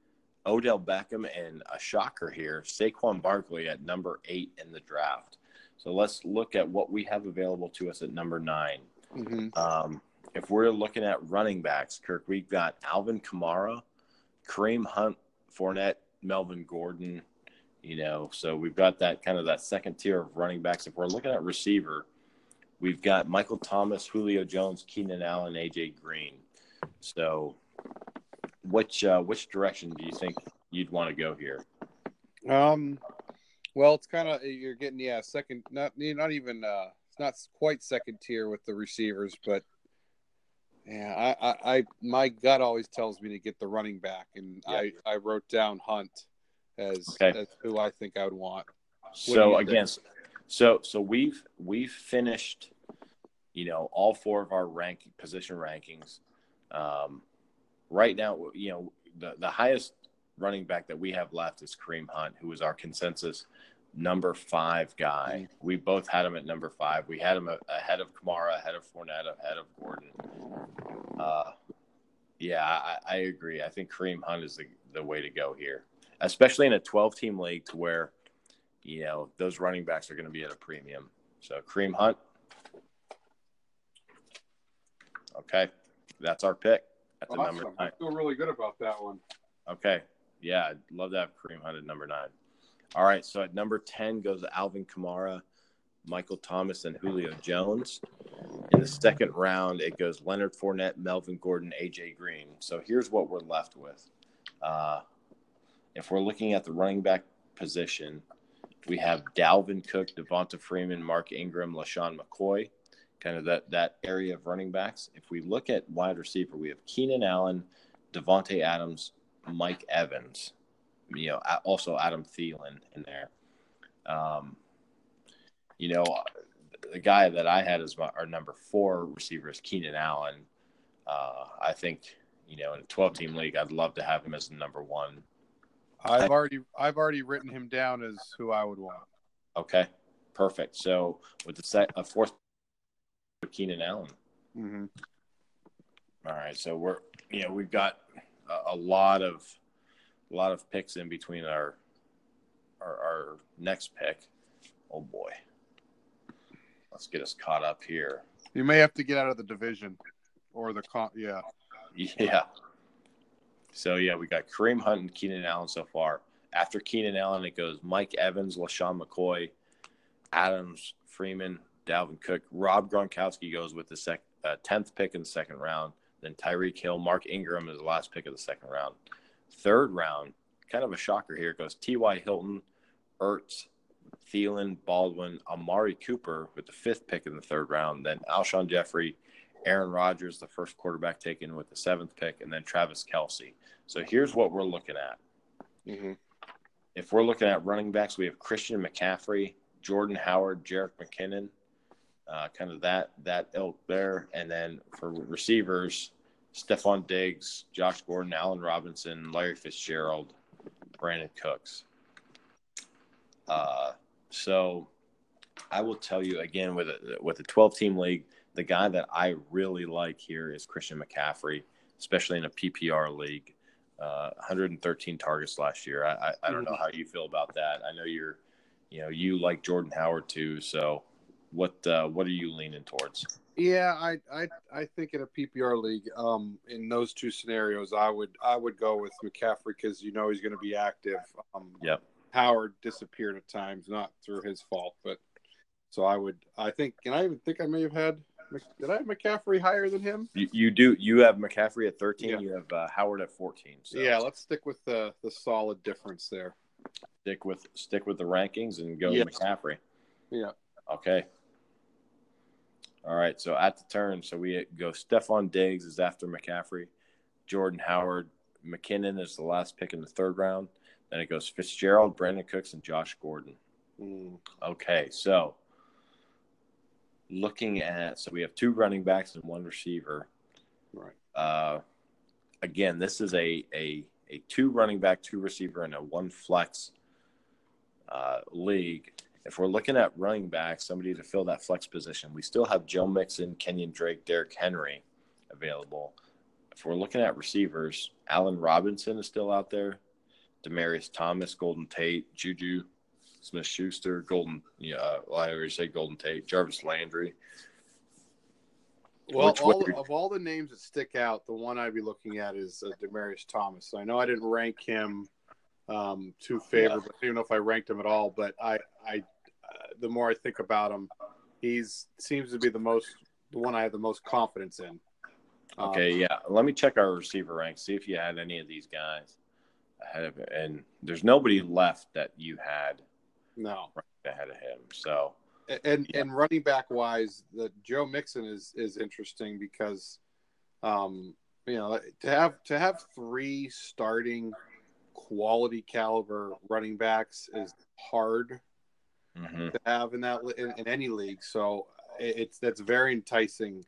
Odell Beckham, and a shocker here, Saquon Barkley at number eight in the draft. So let's look at what we have available to us at number nine. hmm Um, if we're looking at running backs, Kirk, we've got Alvin Kamara, Kareem Hunt, Fournette, Melvin Gordon. You know, so we've got that kind of that second tier of running backs. If we're looking at receiver, we've got Michael Thomas, Julio Jones, Keenan Allen, AJ Green. So, which uh, which direction do you think you'd want to go here? Um, well, it's kind of you're getting yeah second not not even uh it's not quite second tier with the receivers, but yeah, I I, I my gut always tells me to get the running back, and Yeah. I I wrote down Hunt as Okay. as who I think I would want. do So again, so so we've we've finished, you know, all four of our rank position rankings. Um, right now, you know, the the highest running back that we have left is Kareem Hunt, who is our consensus number five guy. We both had him at number five. We had him ahead of Kamara, ahead of Fournette, ahead of Gordon. Uh, yeah, I, I agree. I think Kareem Hunt is the, the way to go here, especially in a 12 team league to where, you know, those running backs are going to be at a premium. So Kareem Hunt. Okay. That's our pick at the number nine. I feel really good about that one. Okay. Yeah, I'd love to have Kareem Hunt at number nine. All right. So at number 10 goes Alvin Kamara, Michael Thomas, and Julio Jones. In the second round, it goes Leonard Fournette, Melvin Gordon, AJ Green. So here's what we're left with. Uh, if we're looking at the running back position, we have Dalvin Cook, Devonta Freeman, Mark Ingram, LeSean McCoy, kind of that, that area of running backs. If we look at wide receiver, we have Keenan Allen, Davante Adams, Mike Evans, you know, also Adam Thielen in there. Um, you know, the guy that I had as my, our number four receiver is Keenan Allen. Uh, I think, you know, in a 12 team league, I'd love to have him as the number one. I've already I've already written him down as who I would want. Okay, perfect. So with the set, a fourth, Keenan Allen. Mm-hmm. All right, so we're you know we've got a, a lot of a lot of picks in between our our, our next pick. Oh boy, let's get us caught up here. You may have to get out of the division or the con. Yeah. Yeah. So yeah, we got Kareem Hunt and Keenan Allen so far. After Keenan Allen, it goes Mike Evans, LeSean McCoy, Adams, Freeman, Dalvin Cook. Rob Gronkowski goes with the sec- uh, 10th pick in the second round. Then Tyreek Hill, Mark Ingram is the last pick of the second round. Third round, kind of a shocker here, goes T.Y. Hilton, Ertz, Thielen, Baldwin, Amari Cooper with the fifth pick in the third round. Then Alshon Jeffery, Aaron Rodgers, the first quarterback taken with the seventh pick, and then Travis Kelce. So here's what we're looking at. Mm-hmm. If we're looking at running backs, we have Christian McCaffrey, Jordan Howard, Jerick McKinnon, uh, kind of that that ilk there. And then for receivers, Stefon Diggs, Josh Gordon, Allen Robinson, Larry Fitzgerald, Brandin Cooks. Uh, so I will tell you again with a, with a 12 team league, the guy that I really like here is Christian McCaffrey, especially in a PPR league. Uh, 113 targets last year. I, I, I don't know how you feel about that. I know you're, you know, you like Jordan Howard too. So, what uh, what are you leaning towards? Yeah, I, I I think in a PPR league, um, in those two scenarios, I would I would go with McCaffrey because you know he's going to be active. Um, Yep. Howard disappeared at times, not through his fault, but so I would I think, and I even think I may have had did I have McCaffrey higher than him? You, you do. You have McCaffrey at 13. Yeah. You have uh, Howard at 14. So Yeah, let's stick with the the solid difference there. stick with stick with the rankings and go Yes. McCaffrey. Yeah. Okay. All right. So at the turn, so we go Stefon Diggs is after McCaffrey, Jordan Howard, McKinnon is the last pick in the third round. Then it goes Fitzgerald, Brandin Cooks, and Josh Gordon. Mm. Okay, so looking at so we have two running backs and one receiver. Right. Uh, again, this is a a a two running back, two receiver, and a one flex uh, league. If we're looking at running back, somebody to fill that flex position, we still have Joe Mixon, Kenyon Drake, Derrick Henry available. If we're looking at receivers, Allen Robinson is still out there. Demaryius Thomas, Golden Tate, Juju Smith Schuster, Golden, yeah, uh, well, I already say Golden Tate, Jarvis Landry. Well, all, of all the names that stick out, the one I'd be looking at is uh, Demaryius Thomas. I know I didn't rank him um, too favorably. I don't even know if I ranked him at all, but I, I, the more I think about him, he's seems to be the most, the one I have the most confidence in. Um, Okay, yeah. Let me check our receiver rank, see if you had any of these guys ahead of it. And there's nobody left that you had no, right ahead of him. So, and Yeah. and running back wise, the Joe Mixon is is interesting because, um, you know, to have to have three starting quality caliber running backs is hard mhm. to have in that in, in any league. So it- it's that's very enticing.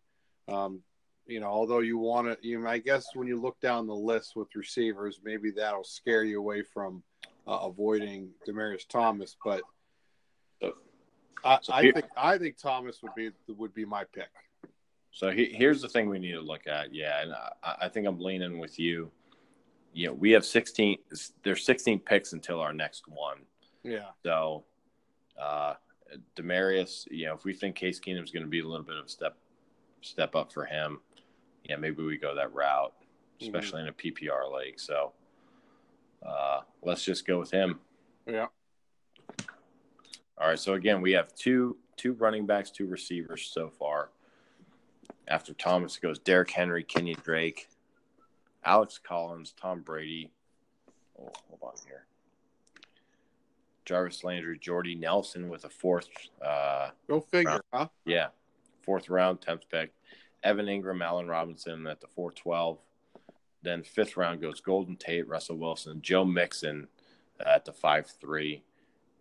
Um, you know, although you want to, you know, I guess when you look down the list with receivers, maybe that'll scare you away from uh, avoiding Demaryius Thomas. But I, I think I think Thomas would be would be my pick. so he, here's the thing we need to look at. Yeah, and I, I think I'm leaning with you. You know, we have 16. There's 16 picks until our next one. Yeah, So, uh, Demaryius, you know, if we think Case Keenum's going to be a little bit of a step step up for him, yeah, maybe we go that route, especially in a PPR league. So, uh, let's just go with him. yeah. All right. So again, we have two two running backs, two receivers so far. After Thomas it goes Derrick Henry, Kenyon Drake, Alex Collins, Tom Brady. Oh, hold on here. Jarvis Landry, Jordy Nelson with a fourth, uh, Go figure, huh? yeah, fourth round, tenth pick. Evan Engram, Allen Robinson at the four twelve. Then fifth round goes Golden Tate, Russell Wilson, Joe Mixon at the five three.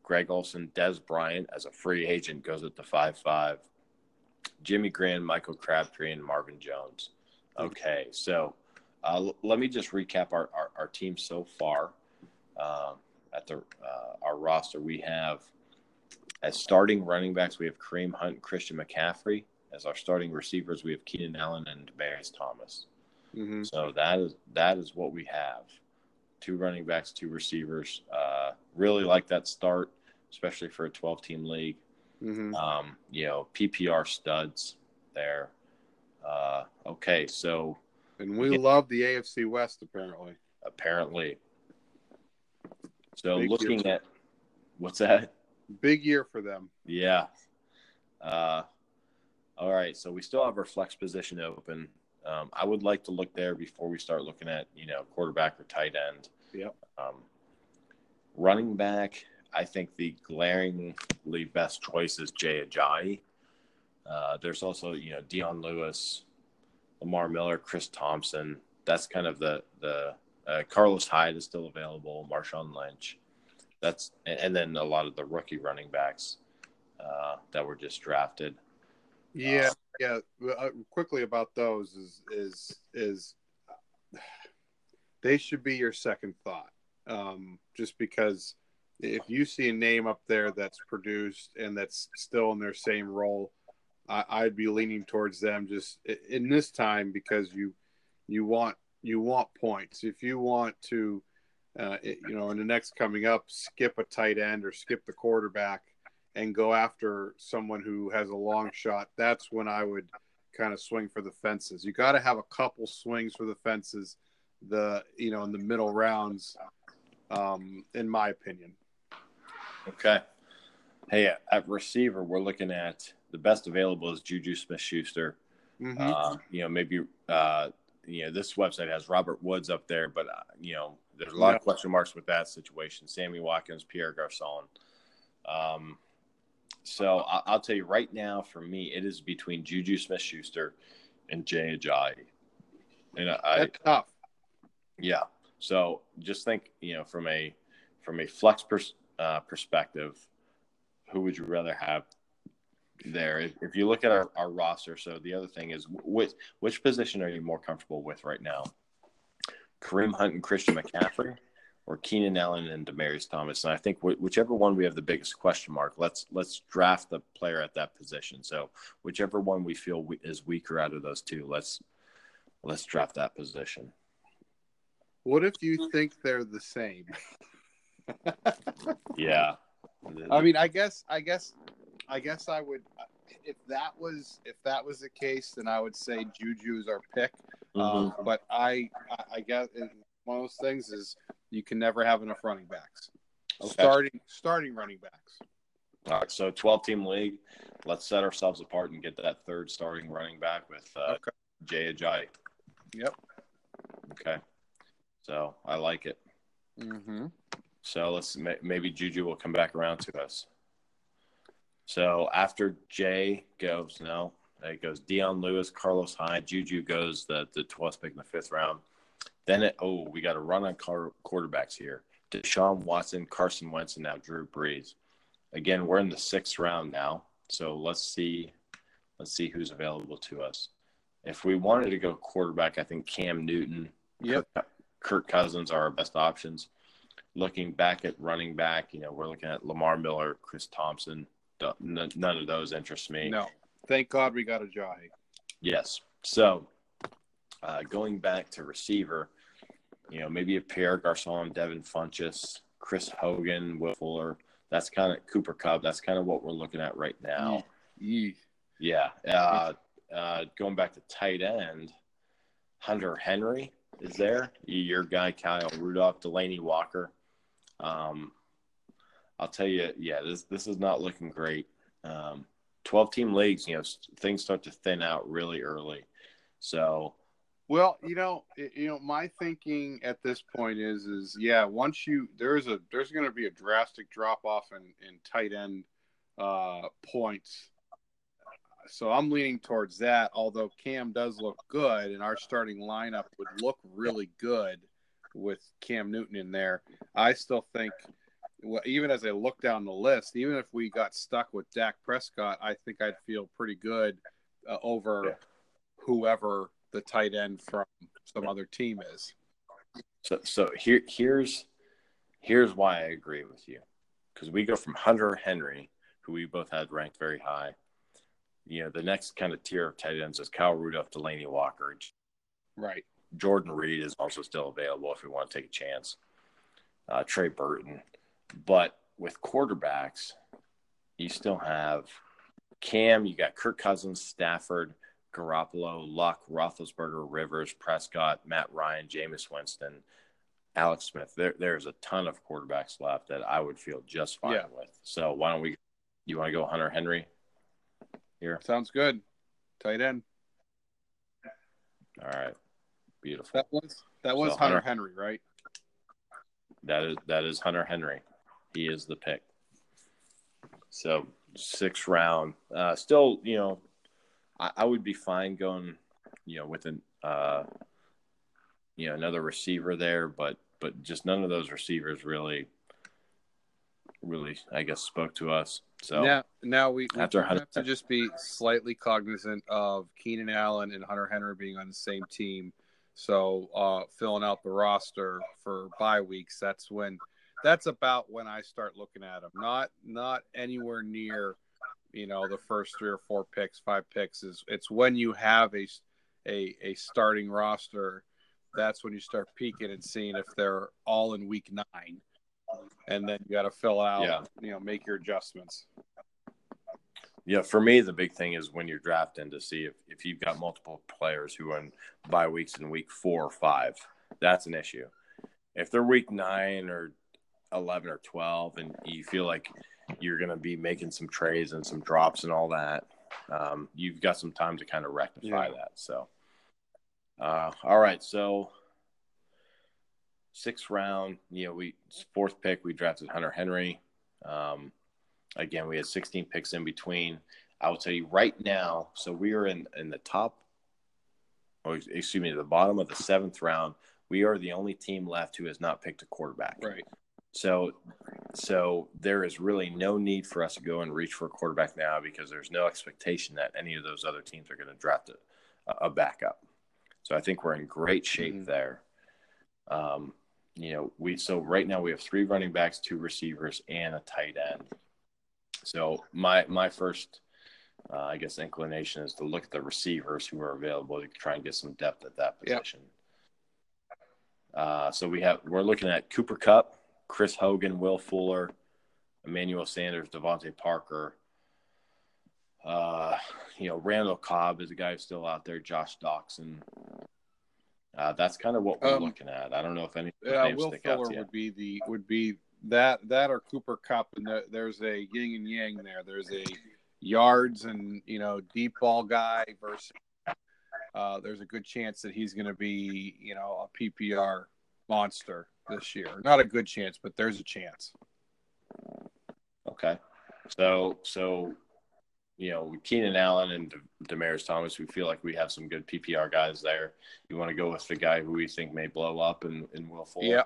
Greg Olsen, Dez Bryant as a free agent goes at the five five. Jimmy Graham, Michael Crabtree, and Marvin Jones. Okay, so uh, l- let me just recap our, our, our team so far. Um, at the uh, our roster, we have as starting running backs, we have Kareem Hunt and Christian McCaffrey. As our starting receivers, we have Keenan Allen and Demaryius Thomas. hmm So that is that is what we have. Two running backs, two receivers. Uh, really like that start, especially for a 12 team league. hmm Um, you know, PPR studs there. Uh, okay, so And we love the AFC West apparently. apparently, so Big looking at what's that? Big year for them. Yeah. Uh, all right. So we still have our flex position open. Um, I would like to look there before we start looking at you know quarterback or tight end. Yep. Um, running back, I think the glaringly best choice is Jay Ajayi. Uh, there's also you know Dion Lewis, Lamar Miller, Chris Thompson. That's kind of the the uh, Carlos Hyde is still available. Marshawn Lynch. That's and, and then a lot of the rookie running backs uh, that were just drafted. Yeah, yeah. Uh, quickly about those is is is they should be your second thought. Um, just because if you see a name up there that's produced and that's still in their same role, I, I'd be leaning towards them just in this time because you you want you want points. If you want to, uh, it- you know, in the next coming up, skip a tight end or skip the quarterback and go after someone who has a long shot, that's when I would kind of swing for the fences. You got to have a couple swings for the fences, the you know in the middle rounds, um, in my opinion. Okay. Hey, at receiver, we're looking at the best available is Juju Smith Schuster. Mhm. Uh, you know, maybe uh, you know this website has Robert Woods up there, but uh, you know, there's a lot Yeah. of question marks with that situation. Sammy Watkins, Pierre Garcon. Um, so I- I'll tell you right now, for me, it is between Juju Smith Schuster and Jay Ajayi. And I, That's tough. yeah. So just think, you know, from a from a flex pers- uh, perspective, who would you rather have there? If, if you look at our, our roster, so the other thing is which which position are you more comfortable with right now? Kareem Hunt and Christian McCaffrey, or Keenan Allen and Demaryius Thomas? And I think wh- whichever one we have the biggest question mark, let's let's draft the player at that position. So whichever one we feel we, is weaker out of those two, let's let's draft that position. What if you think they're the same? Yeah. I mean, I guess, I guess, I guess I would. If that was if that was the case, then I would say Juju is our pick. Um, Mhm. but I, I, guess one of those things is you can never have enough running backs. Okay. Starting starting running backs. All right, so 12 team league. Let's set ourselves apart and get that third starting running back with uh, Okay. Jay Ajayi. Yep. Okay. So I like it. Mm-hmm. So let's maybe Juju will come back around to us. So after Jay goes, no, it goes Dion Lewis, Carlos Hyde, Juju goes the the 12th pick in the fifth round. Then it oh we got a run on car- quarterbacks here. Deshaun Watson, Carson Wentz, and now Drew Brees. Again, we're in the sixth round now, so let's see, let's see who's available to us. If we wanted to go quarterback, I think Cam Newton, Yep. Kirk, Kirk Cousins are our best options. Looking back at running back, you know, we're looking at Lamar Miller, Chris Thompson. None of those interest me. No. Thank God we got Ajayi. Yes. So, uh, going back to receiver, you know, maybe a Pierre Garcon, Devin Funchess, Chris Hogan, Will Fuller. That's kind of Cooper Kupp. That's kind of what we're looking at right now. Yee. Yeah. Uh, uh, going back to tight end, Hunter Henry is there. Your guy, Kyle Rudolph, Delanie Walker. Um, I'll tell you, yeah, this this is not looking great. Um, Twelve team leagues, you know, things start to thin out really early. So Well, you know, you know, my thinking at this point is, is yeah, once you there's a there's going to be a drastic drop off in in tight end uh, points. So I'm leaning towards that. Although Cam does look good, and our starting lineup would look really good with Cam Newton in there. I still think, even as I look down the list, even if we got stuck with Dak Prescott, I think I'd feel pretty good uh, over Yeah. whoever the tight end from some other team is. So, so here, here's here's why I agree with you, because we go from Hunter Henry, who we both had ranked very high. You know, the next kind of tier of tight ends is Kyle Rudolph, Delanie Walker, Right. Jordan Reed is also still available if we want to take a chance. Uh, Trey Burton, but with quarterbacks, you still have Cam. You got Kirk Cousins, Stafford, Garoppolo, Luck, Roethlisberger, Rivers, Prescott, Matt Ryan, Jameis Winston, Alex Smith. There, there's a ton of quarterbacks left that I would feel just fine Yeah. with. So why don't we? You want to go Hunter Henry here? Sounds good. Tight end. All right, beautiful. That was that was So Hunter Hunter- Henry, right? That is that is Hunter Henry. He is the pick. So sixth round. Uh, still, you know, I, I would be fine going, you know, with an uh, you know another receiver there, but but just none of those receivers really, really, I guess, spoke to us. So Now, now we, we After have to just be slightly cognizant of Keenan Allen and Hunter Henry being on the same team. So uh, filling out the roster for bye weeks, that's when that's about when I start looking at them. Not not anywhere near, you know, the first three or four picks, five picks is it's when you have a a, a starting roster. That's when you start peeking and seeing if they're all in week nine, and then you got to fill out, Yeah. you know, make your adjustments. Yeah, for me, the big thing is when you're drafting to see if, if you've got multiple players who are in bye weeks in week four or five. That's an issue. If they're week nine or 11 or 12 and you feel like you're going to be making some trades and some drops and all that, um, you've got some time to kind of rectify Yeah. that. So, uh, all right. So, sixth round, you know, we fourth pick, we drafted Hunter Henry. Um, again, we had 16 picks in between. I will tell you right now. So we are in in the top, or excuse me, the bottom of the seventh round. We are the only team left who has not picked a quarterback. Right. So, so there is really no need for us to go and reach for a quarterback now because there's no expectation that any of those other teams are going to draft a, a backup. So I think we're in great shape mm-hmm. there. Um, you know, we so right now we have three running backs, two receivers, and a tight end. So my my first, uh, I guess, inclination is to look at the receivers who are available to try and get some depth at that position. Yep. Uh, so we have we're looking at Cooper Kupp, Chris Hogan, Will Fuller, Emmanuel Sanders, DeVante Parker. Uh, you know, Randall Cobb is a guy who's still out there. Josh Doctson. Uh, that's kind of what we're um, looking at. I don't know if any yeah, Will Fuller would be the would be that that or Cooper Kupp, and the, there's a yin and yang there. There's a yards and you know deep ball guy versus. Uh, there's a good chance that he's going to be you know a PPR monster this year. Not a good chance, but there's a chance. Okay, so so you know, Keenan Allen and Demaryius Thomas, we feel like we have some good PPR guys there. You want to go with the guy who we think may blow up and, and Will Fuller. Yeah.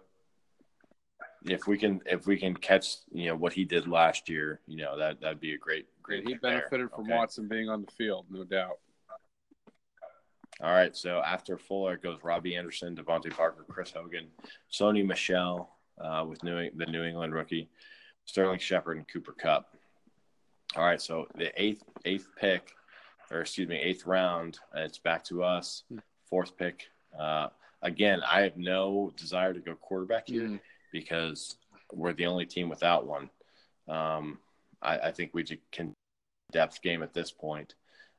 If we can, if we can catch, you know, what he did last year, you know, that that'd be a great, great. he benefited there. from okay. Watson being on the field, no doubt. All right, so after Fuller it goes Robbie Anderson, DeVante Parker, Chris Hogan, Sony Michel uh, with New, the New England rookie, Sterling Shepard, and Cooper Kupp. All right, so the eighth eighth pick, or excuse me, eighth round, it's back to us. Fourth pick. Uh, again, I have no desire to go quarterback here mm. because we're the only team without one. Um, I, I, think we can depth game at this point.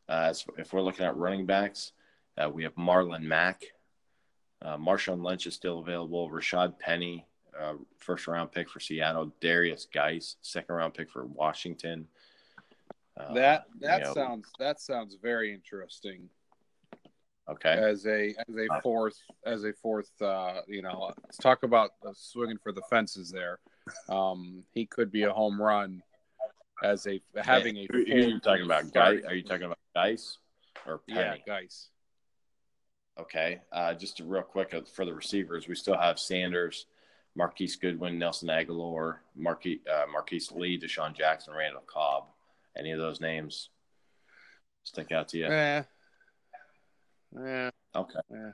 Uh, as, if we're looking at running backs, uh, we have Marlon Mack. Uh, Marshawn Lynch is still available. Rashad Penny, uh, first round pick for Seattle. Derrius Guice, second round pick for Washington. Uh, that that you know, sounds that sounds very interesting. Okay. As a as a fourth as a fourth, uh, you know, let's talk about swinging for the fences there. Um, he could be a home run as a having a. Are you talking about Guice? Are you talking about Guice or Penny? Yeah, Guice. Okay. Uh, just real quick uh, for the receivers, we still have Sanders, Marquise Goodwin, Nelson Agholor, Marquise, uh, Marquise Lee, DeSean Jackson, Randall Cobb. Any of those names stick out to you? Yeah. Yeah. Okay. Yeah.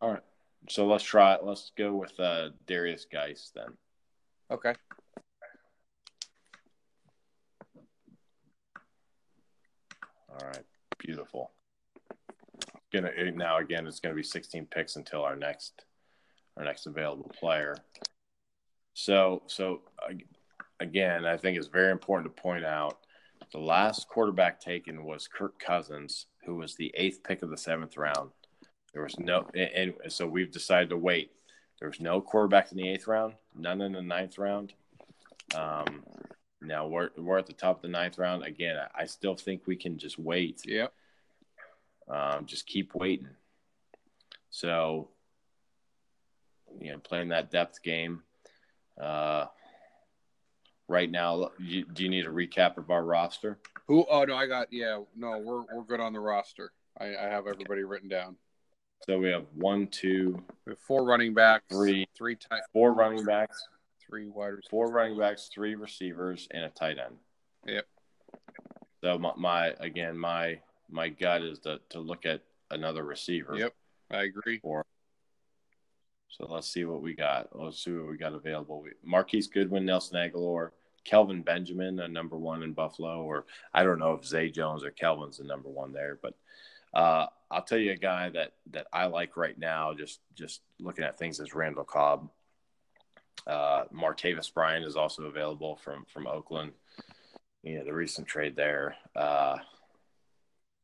All right. So let's try it. Let's go with uh, Derrius Guice then. Okay. All right. Beautiful. Gonna now again. It's gonna be 16 picks until our next our next available player. So so again, I think it's very important to point out the last quarterback taken was Kirk Cousins, who was the eighth pick of the seventh round. There was no, and, and so we've decided to wait. There was no quarterback in the eighth round, none in the ninth round. Um, now we're we're at the top of the ninth round again. I still think we can just wait. Yep. Um, just keep waiting. So, you know, playing that depth game. Uh, right now. You, do you need a recap of our roster? Who? Oh no, I got. Yeah, no, we're we're good on the roster. I, I have everybody written down. So we have one, two, we have four running backs, three, three tight, four running backs, three wide receivers, four running backs, three receivers, and a tight end. Yep. So my, my again my my gut is to to look at another receiver. Yep, I agree. Or so let's see what we got. Let's see what we got available. Marquise Goodwin, Nelson Agholor, Kelvin Benjamin, a number one in Buffalo, or I don't know if Zay Jones or Kelvin's the number one there, but uh, I'll tell you a guy that that I like right now. Just just looking at things as Randall Cobb. Uh, Martavis Bryant is also available from from Oakland. You know the recent trade there. Uh,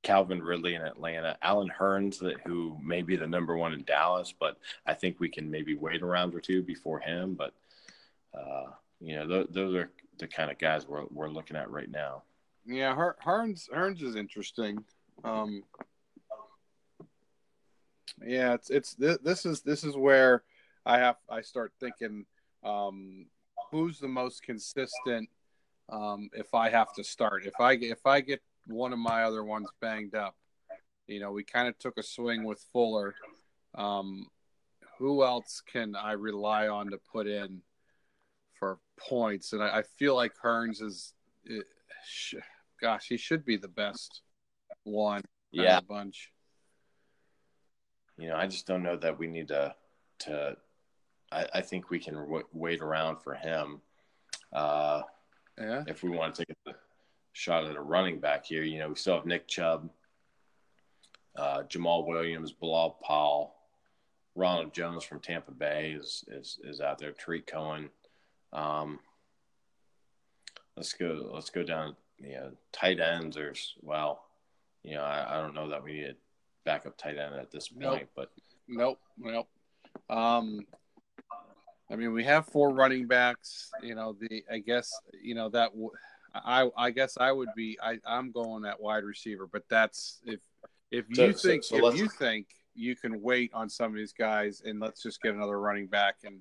Calvin Ridley in Atlanta, Allen Hurns, that who may be the number one in Dallas, but I think we can maybe wait a round or two before him. But uh, you know, th- those are the kind of guys we're we're looking at right now. Yeah, Her- Hurns Hurns is interesting. Um, yeah, it's it's this, this is this is where I have I start thinking um, who's the most consistent um, if I have to start. If I if I get one of my other ones banged up. You know, we kind of took a swing with Fuller. Um, who else can I rely on to put in for points, and I, I feel like Hurns is, eh, sh- gosh, he should be the best one. Yeah, bunch. you know, I just don't know that we need to to. I, I think we can w- wait around for him. Uh, Yeah, if we want to take a shot at a running back here, you know, we still have Nick Chubb, uh, Jamaal Williams, Bilal Powell, Ronald Jones from Tampa Bay is is, is out there. Tarik Cohen. Um, let's go. Let's go down. You know, tight ends or well, you know, I, I don't know that we need a backup tight end at this point, Nope. but nope, nope. Um, I mean, we have four running backs. You know, the I guess you know that. W- I I guess I would be. I I'm going at wide receiver, but that's if if you so- think so if you think you can wait on some of these guys and let's just get another running back and.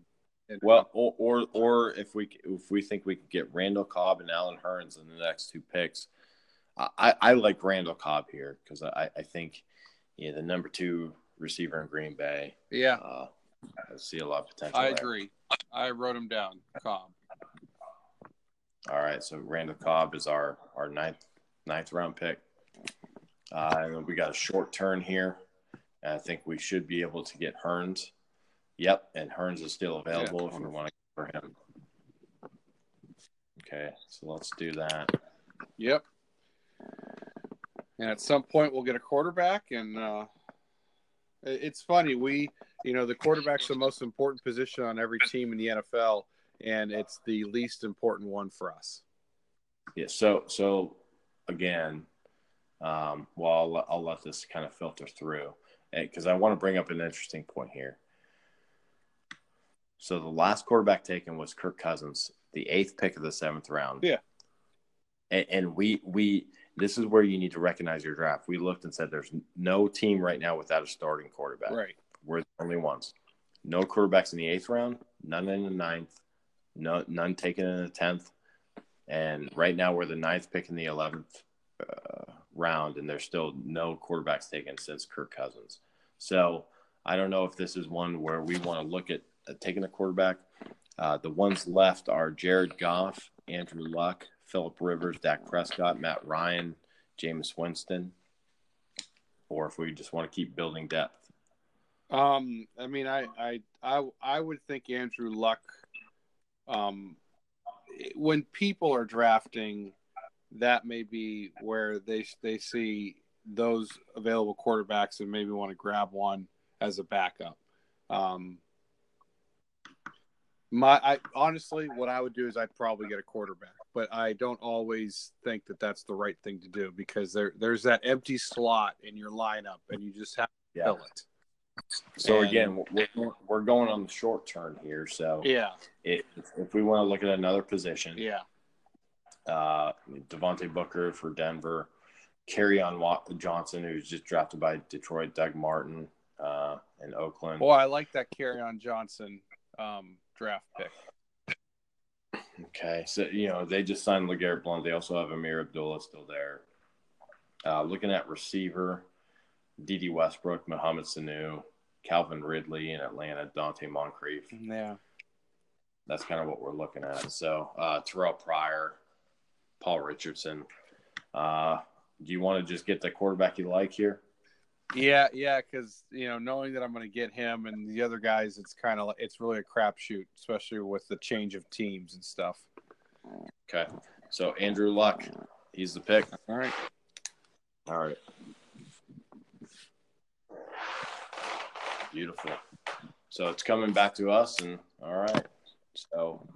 and Well, or, or or if we if we think we could get Randall Cobb and Allen Hurns in the next two picks, I, I like Randall Cobb here because I, I think you know the number two receiver in Green Bay. yeah, Uh, I see a lot of potential. I there. agree. I wrote him down. Cobb. All right, so Randall Cobb is our our ninth ninth round pick. Uh, and we got a short turn here. And I think we should be able to get Hurns. Yep, and Hurns is still available if we want to go for him. Okay, so let's do that. Yep. And at some point, we'll get a quarterback. And uh, it's funny. We, you know, the quarterback's the most important position on every team in the NFL, and it's the least important one for us. Yeah. So so again, um, well, I'll, let- I'll let this kind of filter through because I want to bring up an interesting point here. So the last quarterback taken was Kirk Cousins, the eighth pick of the seventh round. Yeah. And, and we we this is where you need to recognize your draft. We looked and said there's no team right now without a starting quarterback. Right. We're the only ones. No quarterbacks in the eighth round, none in the ninth, no none taken in the tenth, and right now we're the ninth pick in the eleventh uh, round, and there's still no quarterbacks taken since Kirk Cousins. So I don't know if this is one where we want to look at uh, taking a quarterback. Uh, the ones left are Jared Goff, Andrew Luck, Philip Rivers, Dak Prescott, Matt Ryan, Jameis Winston, or if we just want to keep building depth. Um, I mean, I, I, I, I would think Andrew Luck. Um, when people are drafting, that may be where they they see those available quarterbacks and maybe want to grab one as a backup. Um, my, I honestly, what I would do is I'd probably get a quarterback, but I don't always think that that's the right thing to do because there there's that empty slot in your lineup, and you just have to Yeah. fill it. So And- again, we're, we're going on the short term here. So Yeah, if, if we want to look at another position, yeah. uh, Devontae Booker for Denver, Kerryon Johnson, who's just drafted by Detroit, Doug Martin uh, in Oakland. Boy, I like that Kerryon Johnson um, draft pick. Okay, so you know they just signed LeGarrette Blount. They also have Ameer Abdullah still there. Uh, looking at receiver, D.D. Westbrook, Mohamed Sanu, Calvin Ridley in Atlanta, Donte Moncrief. Yeah. That's kind of what we're looking at. So uh, Terrelle Pryor, Paul Richardson. Uh, do you want to just get the quarterback you like here? Yeah, yeah, because you know, knowing that I'm going to get him and the other guys, it's kind of it's really a crapshoot, especially with the change of teams and stuff. Okay, so Andrew Luck, he's the pick. All right. All right. Beautiful. So it's coming back to us, and all right. So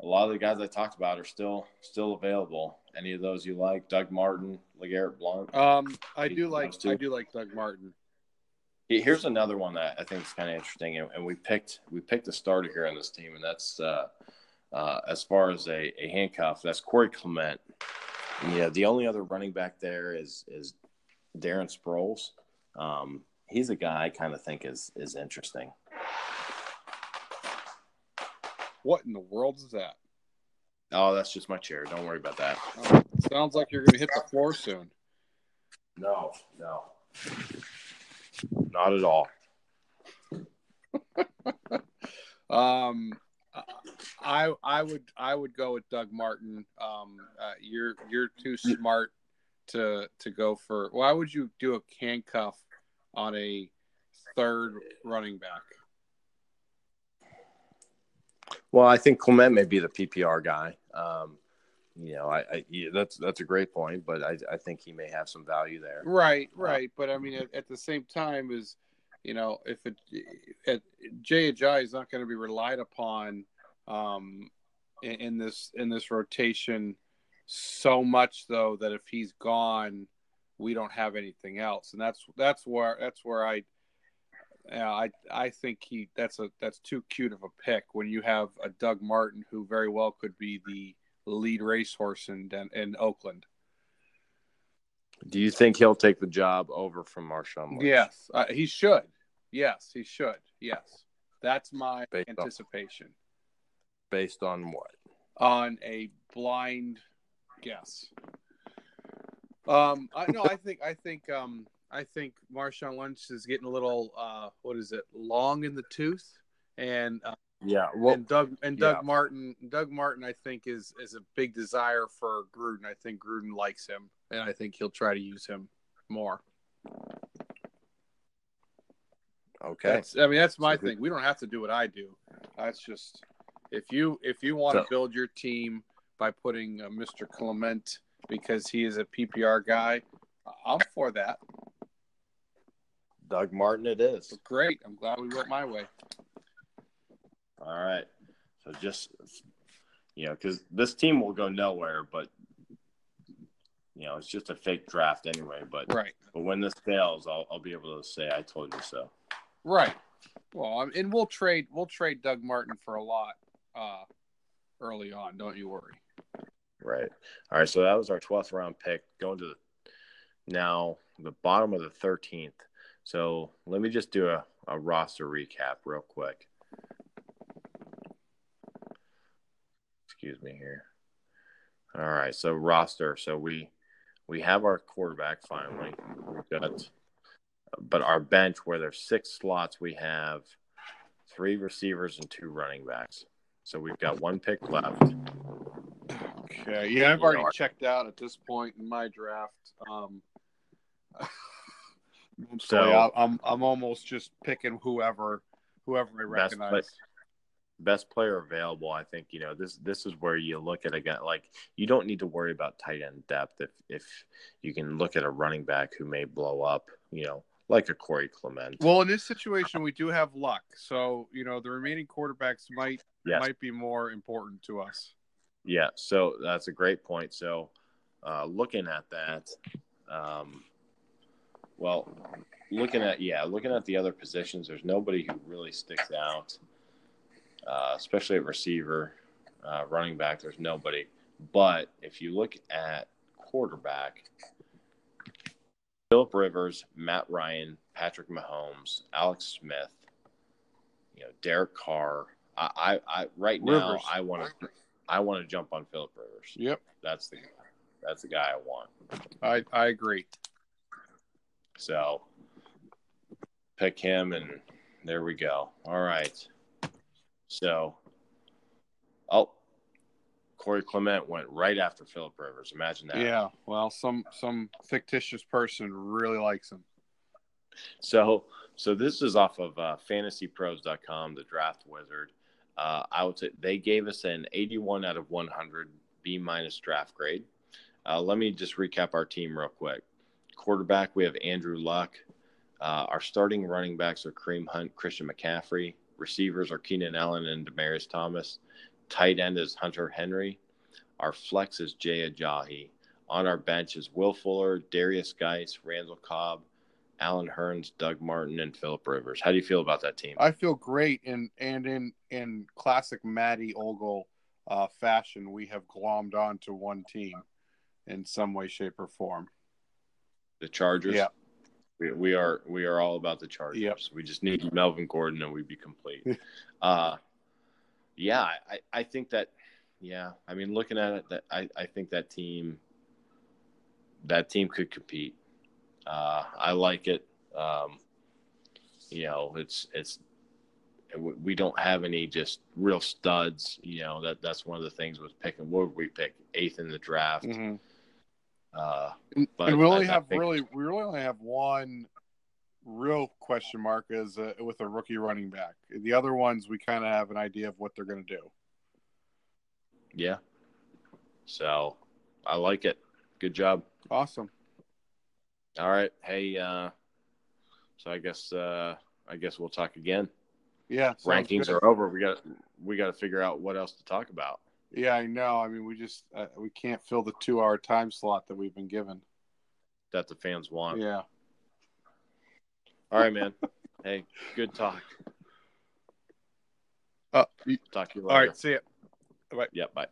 a lot of the guys I talked about are still still available. Any of those you like? Doug Martin, LeGarrette Blount. Um, I do like. I do like Doug Martin. Here's another one that I think is kind of interesting, and, and we picked we picked a starter here on this team, and that's uh, uh, as far as a, a handcuff. That's Corey Clement. Yeah, the only other running back there is is Darren Sproles. Um, he's a guy I kind of think is is interesting. What in the world is that? Oh, that's just my chair. Don't worry about that. Oh, sounds like you're going to hit the floor soon. No, no, not at all. Um, I- I would I would go with Doug Martin. Um, uh, you're you're too smart to to go for. Why would you do a handcuff on a third running back? Well, I think Clement may be the PPR guy. Um, you know, I, I yeah, that's that's a great point, but I, I think he may have some value there. Right, right. But I mean, at, at the same time, is you know, if it, Jay Ajayi is not going to be relied upon um, in, in this in this rotation so much though that if he's gone, we don't have anything else, and that's that's where that's where I. Yeah, I I think he that's a that's too cute of a pick when you have a Doug Martin who very well could be the lead racehorse in in Oakland. Do you think he'll take the job over from Marshawn Lynch? Yes, uh, he should. Yes, he should. Yes, that's my Based anticipation. On, based on what? On a blind guess. Um, I no, I think I think um, I think Marshawn Lynch is getting a little uh, what is it, long in the tooth, and uh, yeah, well, and Doug and Doug yeah. Martin, Doug Martin, I think is is a big desire for Gruden. I think Gruden likes him, and I think he'll try to use him more. Okay, That's, I mean, that's my So thing. We don't have to do what I do. That's just if you if you want to So- build your team by putting uh, Mr. Clement because he is a PPR guy, I'm for that. Doug Martin, it is. Great. I'm glad we went my way. All right. So just you know, because this team will go nowhere, but you know, it's just a fake draft anyway. But Right. but when this fails, I'll I'll be able to say I told you so. Right. Well, and we'll trade we'll trade Doug Martin for a lot uh, early on. Don't you worry. Right. All right. So that was our twelfth round pick. Going to the now the bottom of the thirteenth. So let me just do a, a roster recap real quick. Excuse me here. All right. So roster. So we we have our quarterback finally. We've got but our bench where there's six slots, we have three receivers and two running backs. So we've got one pick left. Okay. Yeah, I've already checked out at this point in my draft. Um, So- I'm I'm almost just picking whoever whoever I Best recognize. play- best player available. I think you know this. This is where you look at a guy like you don't need to worry about tight end depth if if you can look at a running back who may blow up. You know, like a Corey Clement. Well, in this situation, we do have luck. So you know, the remaining quarterbacks might yes, might be more important to us. Yeah. So that's a great point. So uh, looking at that, um, well, looking at yeah, looking at the other positions, there's nobody who really sticks out, uh, especially at receiver, uh, running back. There's nobody. But if you look at quarterback, Philip Rivers, Matt Ryan, Patrick Mahomes, Alex Smith, you know, Derek Carr. I, I, I right now Rivers. I want to I want to jump on Philip Rivers. Yep, That's the that's the guy I want. I I agree. So pick him, and there we go. All right. So, oh, Corey Clement went right after Philip Rivers. Imagine that. Yeah. Well, some some fictitious person really likes him. So, so this is off of uh, FantasyPros.com, the Draft Wizard. Uh, I would say they gave us an 81 out of 100 B minus draft grade. Uh, let me just recap our team real quick. Quarterback, we have Andrew Luck. Uh, our starting running backs are Kareem Hunt, Christian McCaffrey. Receivers are Keenan Allen and Demaryius Thomas. Tight end is Hunter Henry. Our flex is Jay Ajayi. On our bench is Will Fuller, Derrius Guice, Randall Cobb, Allen Hurns, Doug Martin, and Philip Rivers. How do you feel about that team? I feel great, and and in in classic Matty Ogle uh, fashion, we have glommed on to one team in some way, shape, or form. The Chargers. Yeah. We, we are we are all about the Chargers. Yep. We just need Melvin Gordon and we'd be complete. uh, yeah, I, I think that yeah, I mean looking at it that I, I think that team that team could compete. Uh, I like it. Um, you know, it's it's we we don't have any just real studs. You know that that's one of the things with picking. What would we pick? Eighth in the draft. Mhm. Uh, And, But and we only I- I have think- really we really only have one real question mark is uh, with a rookie running back. The other ones we kind of have an idea of what they're going to do. yeah. So I like it. Good job. Awesome. All right. Hey. Uh, so I guess uh, I guess we'll talk again. Yeah. Rankings good. are over. We got we got to figure out what else to talk about. Yeah, I know. I mean, we just uh, we can't fill the two hour time slot that we've been given. that the fans want. Yeah. All right, man. hey, good talk. Uh, Talk to you later. right. See ya. Yeah, bye.